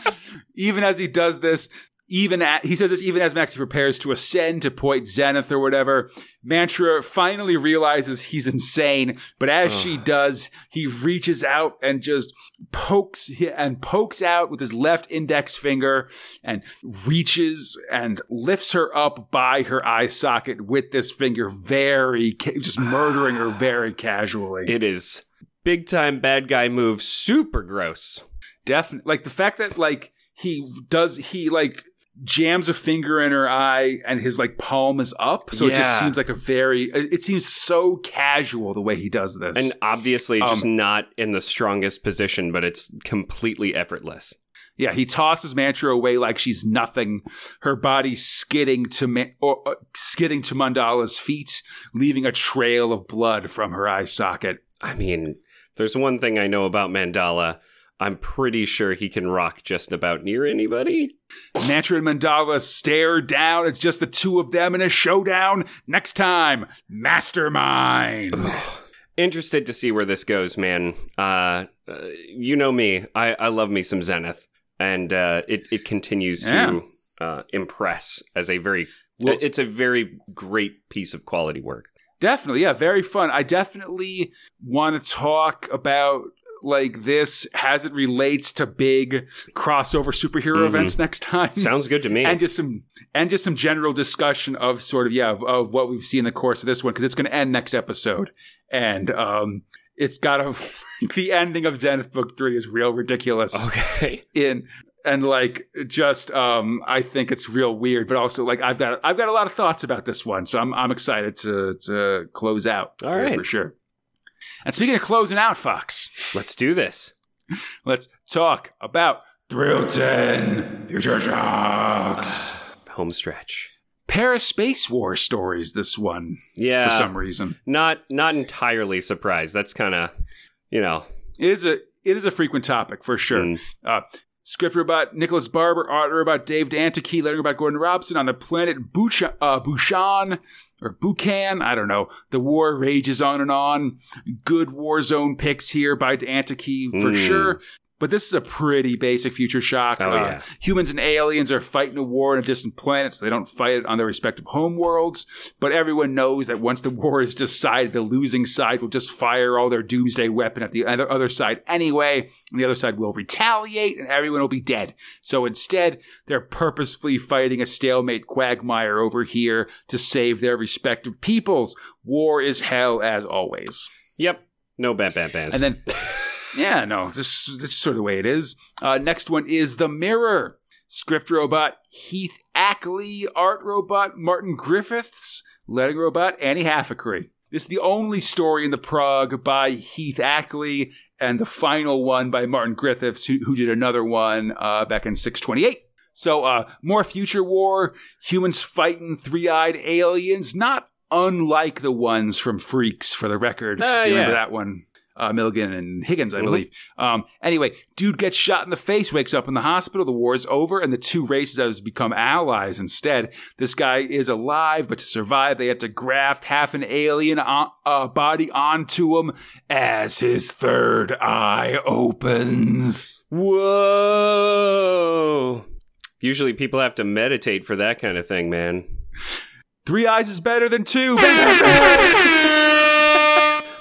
uh, even as he does this, even at, he says this even as Maxie prepares to ascend to Point Zenith or whatever. Mantra finally realizes he's insane, but as she does, he reaches out and just pokes and pokes out with his left index finger and reaches and lifts her up by her eye socket with this finger, very ca- just murdering her very casually. It is big time bad guy move. Super gross. Definitely. Like the fact that like he does he like jams a finger in her eye and his like palm is up. So it just seems like a very it seems so casual the way he does this. And obviously, just Um, not in the strongest position, but it's completely effortless. yeah, he tosses Mantra away like she's nothing. Her body skidding to or, uh, skidding to Mandala's feet, leaving a trail of blood from her eye socket. I mean, there's one thing I know about Mandala. I'm pretty sure he can rock just about near anybody. Mantra and Mandala stare down. It's just the two of them in a showdown. Next time, Mastermind. Interested to see where this goes, man. Uh, uh, you know me. I, I love me some Zenith, and uh, it it continues Yeah. to uh, impress as a very. Well- it's a very great piece of quality work. Definitely, yeah, very fun. I definitely want to talk about like this as it relates to big crossover superhero Mhm. events next time. Sounds good to me. and just some and just some general discussion of sort of yeah of, of what we've seen in the course of this one because it's going to end next episode and um it's got a the ending of Zenith book 3 is real ridiculous okay. in and like just um I think it's real weird but also like I've got I've got a lot of thoughts about this one so I'm I'm excited to to close out All right. for sure. And speaking of closing out Fox Let's do this. let's talk about Thrillton Future Shocks. Home stretch. Paris Space War stories this one Yeah. for some reason. Not not entirely surprised. That's kind of, you know, It is a it is a frequent topic for sure. Mm. Uh, script robot Nicholas Barber, art robot Dave D'Antiquis, letter about Gordon Robson on the planet Bucha, uh, Bushan or Buchan. I don't know. The war rages on and on. Good war zone picks here by Danteke for Mm. sure. But this is a pretty basic future shock. Oh, Uh, yeah. Humans and aliens are fighting a war on a distant planet, so they don't fight it on their respective home worlds. But everyone knows that once the war is decided, the losing side will just fire all their doomsday weapon at the other, other side anyway, and the other side will retaliate, and everyone will be dead. So instead, they're purposefully fighting a stalemate quagmire over here to save their respective peoples. War is hell as always. yep. No bad bad bands. And then, yeah, no, this, this is sort of the way it is. Uh, next one is The Mirror. Script robot Heath Ackley, art robot Martin Griffiths, lettering robot Annie Halfacree. This is the only story in the prog by Heath Ackley, and the final one by Martin Griffiths, who, who did another one uh, back in 628. So, uh, more future war, humans fighting three eyed aliens, not unlike the ones from Freaks, for the record. Ah, You remember yeah. that one? Uh, Milligan and Higgins, I Mhm. believe. Um, anyway, dude gets shot in the face, wakes up in the hospital. The war is over, and the two races have become allies instead. This guy is alive, but to survive, they had to graft half an alien on, uh, body onto him as his third eye opens. Whoa. Usually people have to meditate for that kind of thing, man. Three eyes is better than two.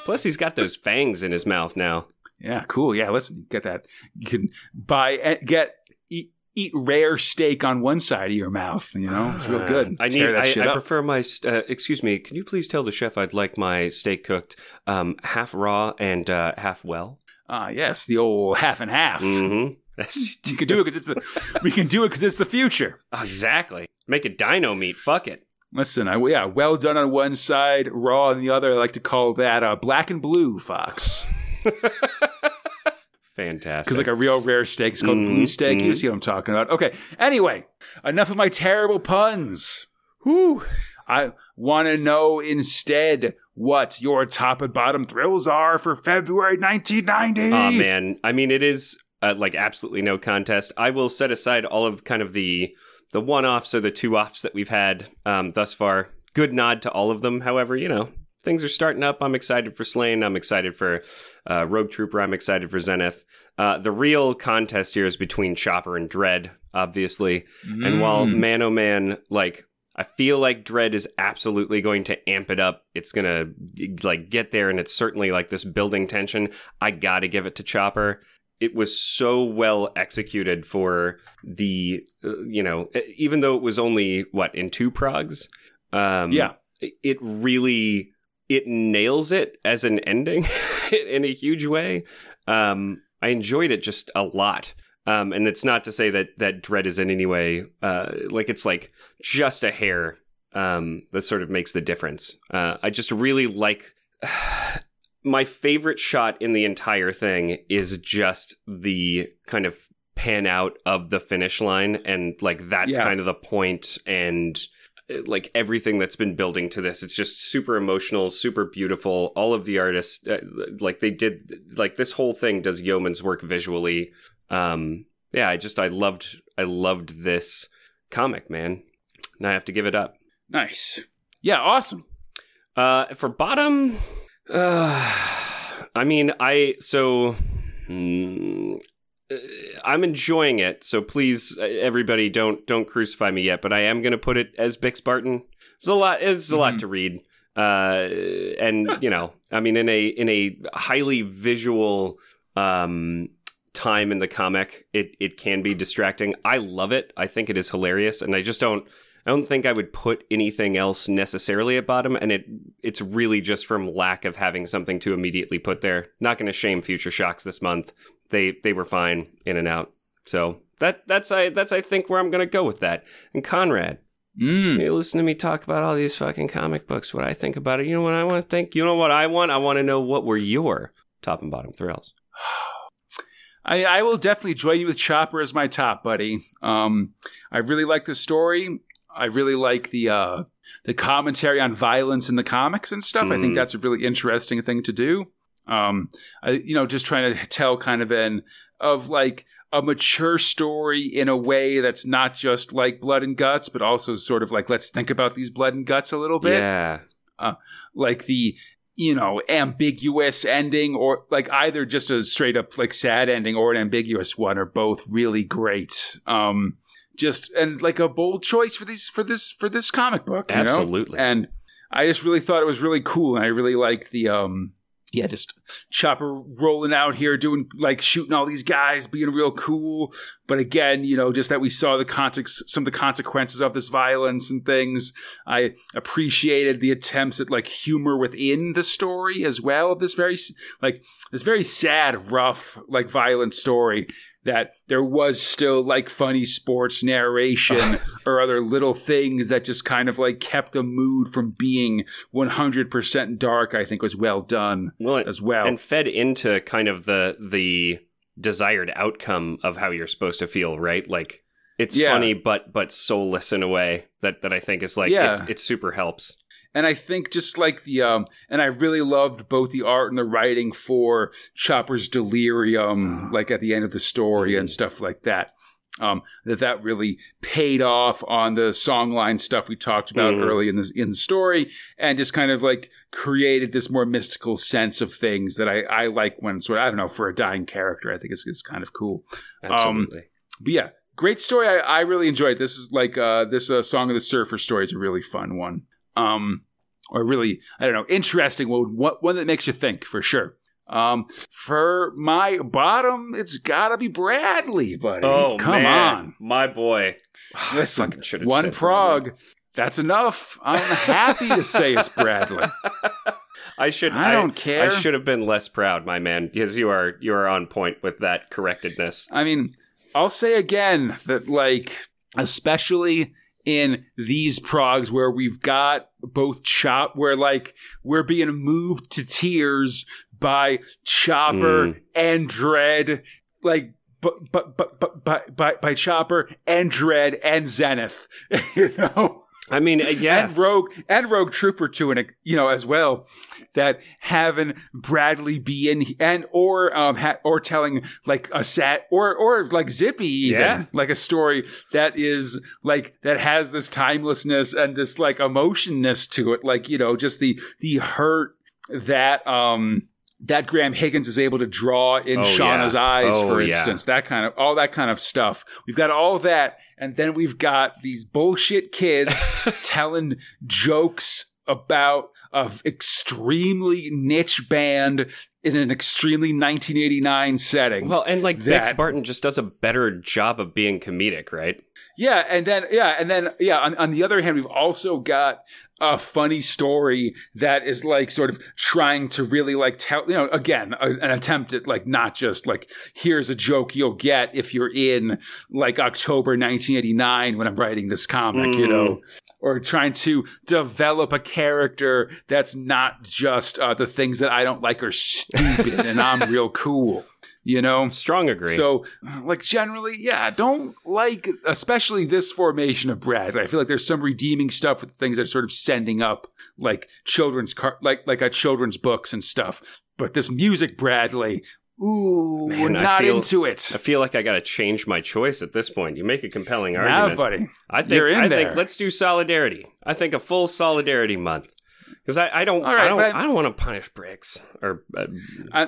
Plus, he's got those fangs in his mouth now. yeah, cool. Yeah, listen, get that. You can buy, eh, get, eat, eat rare steak on one side of your mouth. You know, it's real good. I Tear need. that I, shit I prefer my. Uh, excuse me. Can you please tell the chef I'd like my steak cooked um, half raw and uh, half well? Ah, yes, the old half and half. Mm-hmm. You can do it because it's the. we can do it because it's the future. exactly. Make a dino meat. Fuck it. Listen, I, yeah, well done on one side, raw on the other. I like to call that uh, black and blue fox. Fantastic. Because like a real rare steak is called Mhm, blue steak. You mhm. see what I'm talking about? Okay. Anyway, enough of my terrible puns. Whew. I want to know instead what your top and bottom thrills are for February 1990. Oh man, I mean, it is uh, like absolutely no contest. I will set aside all of kind of the the one offs or the two offs that we've had um, thus far. Good nod to all of them. However, you know things are starting up. I'm excited for Sláine. I'm excited for uh, Rogue Trooper. I'm excited for Zenith. Uh, the real contest here is between Chopper and Dredd, obviously. And while Mm. Man Oh Man, like I feel like Dredd is absolutely going to amp it up. It's gonna like get there, and it's certainly like this building tension. I gotta give it to Chopper. It was so well executed for the, uh, you know, even though it was only what in two progs. Um, Yeah. it- really it nails it as an ending in a huge way. Um, I enjoyed it just a lot. Um, and it's not to say that that Dredd is in any way uh, like it's like just a hair um, that sort of makes the difference. Uh, I just really like my favorite shot in the entire thing is just the kind of pan out of the finish line, and like that's Yeah. kind of the point and uh, like everything that's been building to this it's just super emotional super beautiful all of the artists uh, like they did like this whole thing does yeoman's work visually um yeah i just i loved i loved this comic man and i have to give it up Nice. Yeah, awesome. uh for bottom uh i mean i so uh, I'm enjoying it, so please, everybody, don't don't crucify me yet. But I am going to put it as Bix Barton. It's a lot. It's a lot Mhm. to read, uh, and you know, I mean, in a in a highly visual um, time in the comic, it it can be distracting. I love it. I think it is hilarious, and I just don't. I don't think I would put anything else necessarily at bottom, and it it's really just from lack of having something to immediately put there. Not going to shame Future Shocks this month. They they were fine in and out. So that that's I that's I think where I'm going to go with that. And Conrad, Mm. you listen to me talk about all these fucking comic books. What I think about it. You know what I want to think. You know what I want. I want to know what were your top and bottom thrills. I, I will definitely join you with Chopper as my top, buddy. Um, I really like the story. I really like the uh, the commentary on violence in the comics and stuff. I think Mm. that's a really interesting thing to do. Um, I, you know, just trying to tell kind of an of like a mature story in a way that's not just like blood and guts, but also sort of like let's think about these blood and guts a little bit Yeah. like the you know ambiguous ending or like either just a straight up like sad ending or an ambiguous one are both really great um just and like a bold choice for these for this for this comic book you know? Absolutely. and i just really thought it was really cool and i really like the um yeah, just Chopper rolling out here, doing like shooting all these guys, being real cool. But again, you know, just that we saw the context, some of the consequences of this violence and things. I appreciated the attempts at like humor within the story as well of this very like this very sad, rough, like violent story. That there was still like funny sports narration or other little things that just kind of like kept the mood from being 100% dark, I think was well done Well, as well. and fed into kind of the the desired outcome of how you're supposed to feel, right? Like it's Yeah. funny but but soulless in a way that that I think is like Yeah. it's, it super helps. And I think just like the um, and I really loved both the art and the writing for Chopper's delirium, like at the end of the story and stuff like that. Um, that that really paid off on the songline stuff we talked about Mhm. early in the in the story, and just kind of like created this more mystical sense of things that I, I like when sort of I don't know for a dying character I think it's, it's kind of cool. Absolutely. But yeah, great story. I, I really enjoyed. This is like uh, this uh, song of the surfer story is a really fun one. Um, or really I don't know interesting one. One, one that makes you think for sure. Um, for my bottom, it's gotta be Bradley, buddy. oh, come man. on. My boy. Listen, Fucking should've one prog. That's enough. I'm happy to say it's Bradley. I should. I don't care. I should have been less proud, my man, because you are you are on point with that correctedness. I mean, I'll say again that, like, especially in these progs where we've got both chop, where like we're being moved to tears by Chopper Mm. and Dredd, like. But but but but by by, by Chopper and Dredd and Zenith, you know, I mean, uh, yeah, and Rogue and Rogue Trooper to an you know as well that having Bradley be in and or um ha, or telling like a sat or or like Zippy even Yeah. like a story that is like that has this timelessness and this like emotionness to it like you know just the the hurt that um that Graham Higgins is able to draw in Oh, Shauna's yeah. eyes, Oh, for yeah. instance, that kind of all that kind of stuff. We've got all that, and then we've got these bullshit kids telling jokes about a extremely niche band in an extremely 1989 setting. Well, and like That- Barton just does a better job of being comedic, right? Yeah, and then yeah, and then yeah. On, on the other hand, we've also got a funny story that is like sort of trying to really like tell you know again a, an attempt at like not just like here's a joke you'll get if you're in like October 1989 when I'm writing this comic, you know. Or trying to develop a character that's not just uh, the things that I don't like are stupid and I'm real cool, you know. Strong agree. So, like, generally, yeah, don't like, especially this formation of Brad. I feel like there's some redeeming stuff with things that are sort of sending up, like children's car, like like uh, children's books and stuff. But this music, Bradley, ooh, Man, we're not feel- into it. I feel like I got to change my choice at this point. You make a compelling Now, argument. buddy, I think you're in I there. think let's do solidarity. I think a full solidarity month because I, I don't right, I don't but- I don't want to punish Bix or uh, I,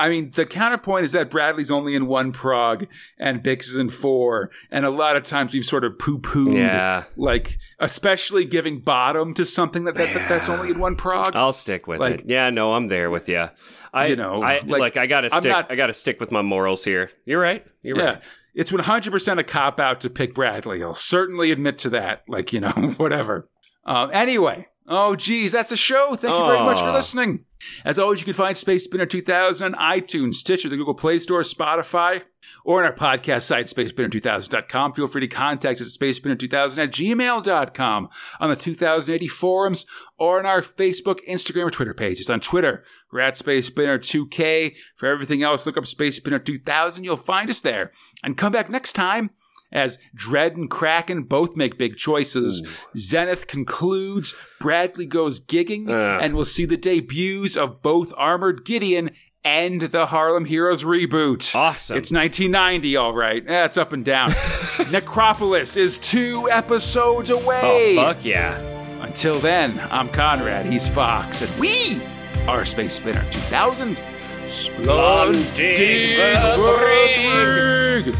I mean, the counterpoint is that Bradley's only in one prog and Bix is in four, and a lot of times we've sort of poo-pooed, yeah. like especially giving bottom to something that, that, that that's only in one prog. I'll stick with Like- it. Yeah, no, I'm there with you. I You know, I like, like, I got to I'm stick. not- I got to stick with my morals here. You're right. You're yeah. right. It's 100% a cop out to pick Bradley. I'll certainly admit to that. Like, you know, whatever. Um, anyway. Oh, geez, that's a show. Thank you very much for ah. listening. As always, you can find Space Spinner 2000 on iTunes, Stitcher, the Google Play Store, Spotify, or on our podcast site, spacespinner2000.com. Feel free to contact us at spacespinner2000 at gmail.com, on the 2000 AD forums, or on our Facebook, Instagram, or Twitter pages. On Twitter, we're at SpaceSpinner2K. For everything else, look up Space Spinner 2000. You'll find us there. And come back next time as Dredd and Kraken both make big choices. Zenith concludes, Bradley goes gigging, Ugh. and we'll see the debuts of both Armored Gideon and the Harlem Heroes reboot. Awesome. It's 1990, all right. Eh, it's up and down. Necropolis is two episodes away. oh fuck yeah. Until then, I'm Conrad, he's Fox, and we are Space Spinner 2000. Splendid Splendid.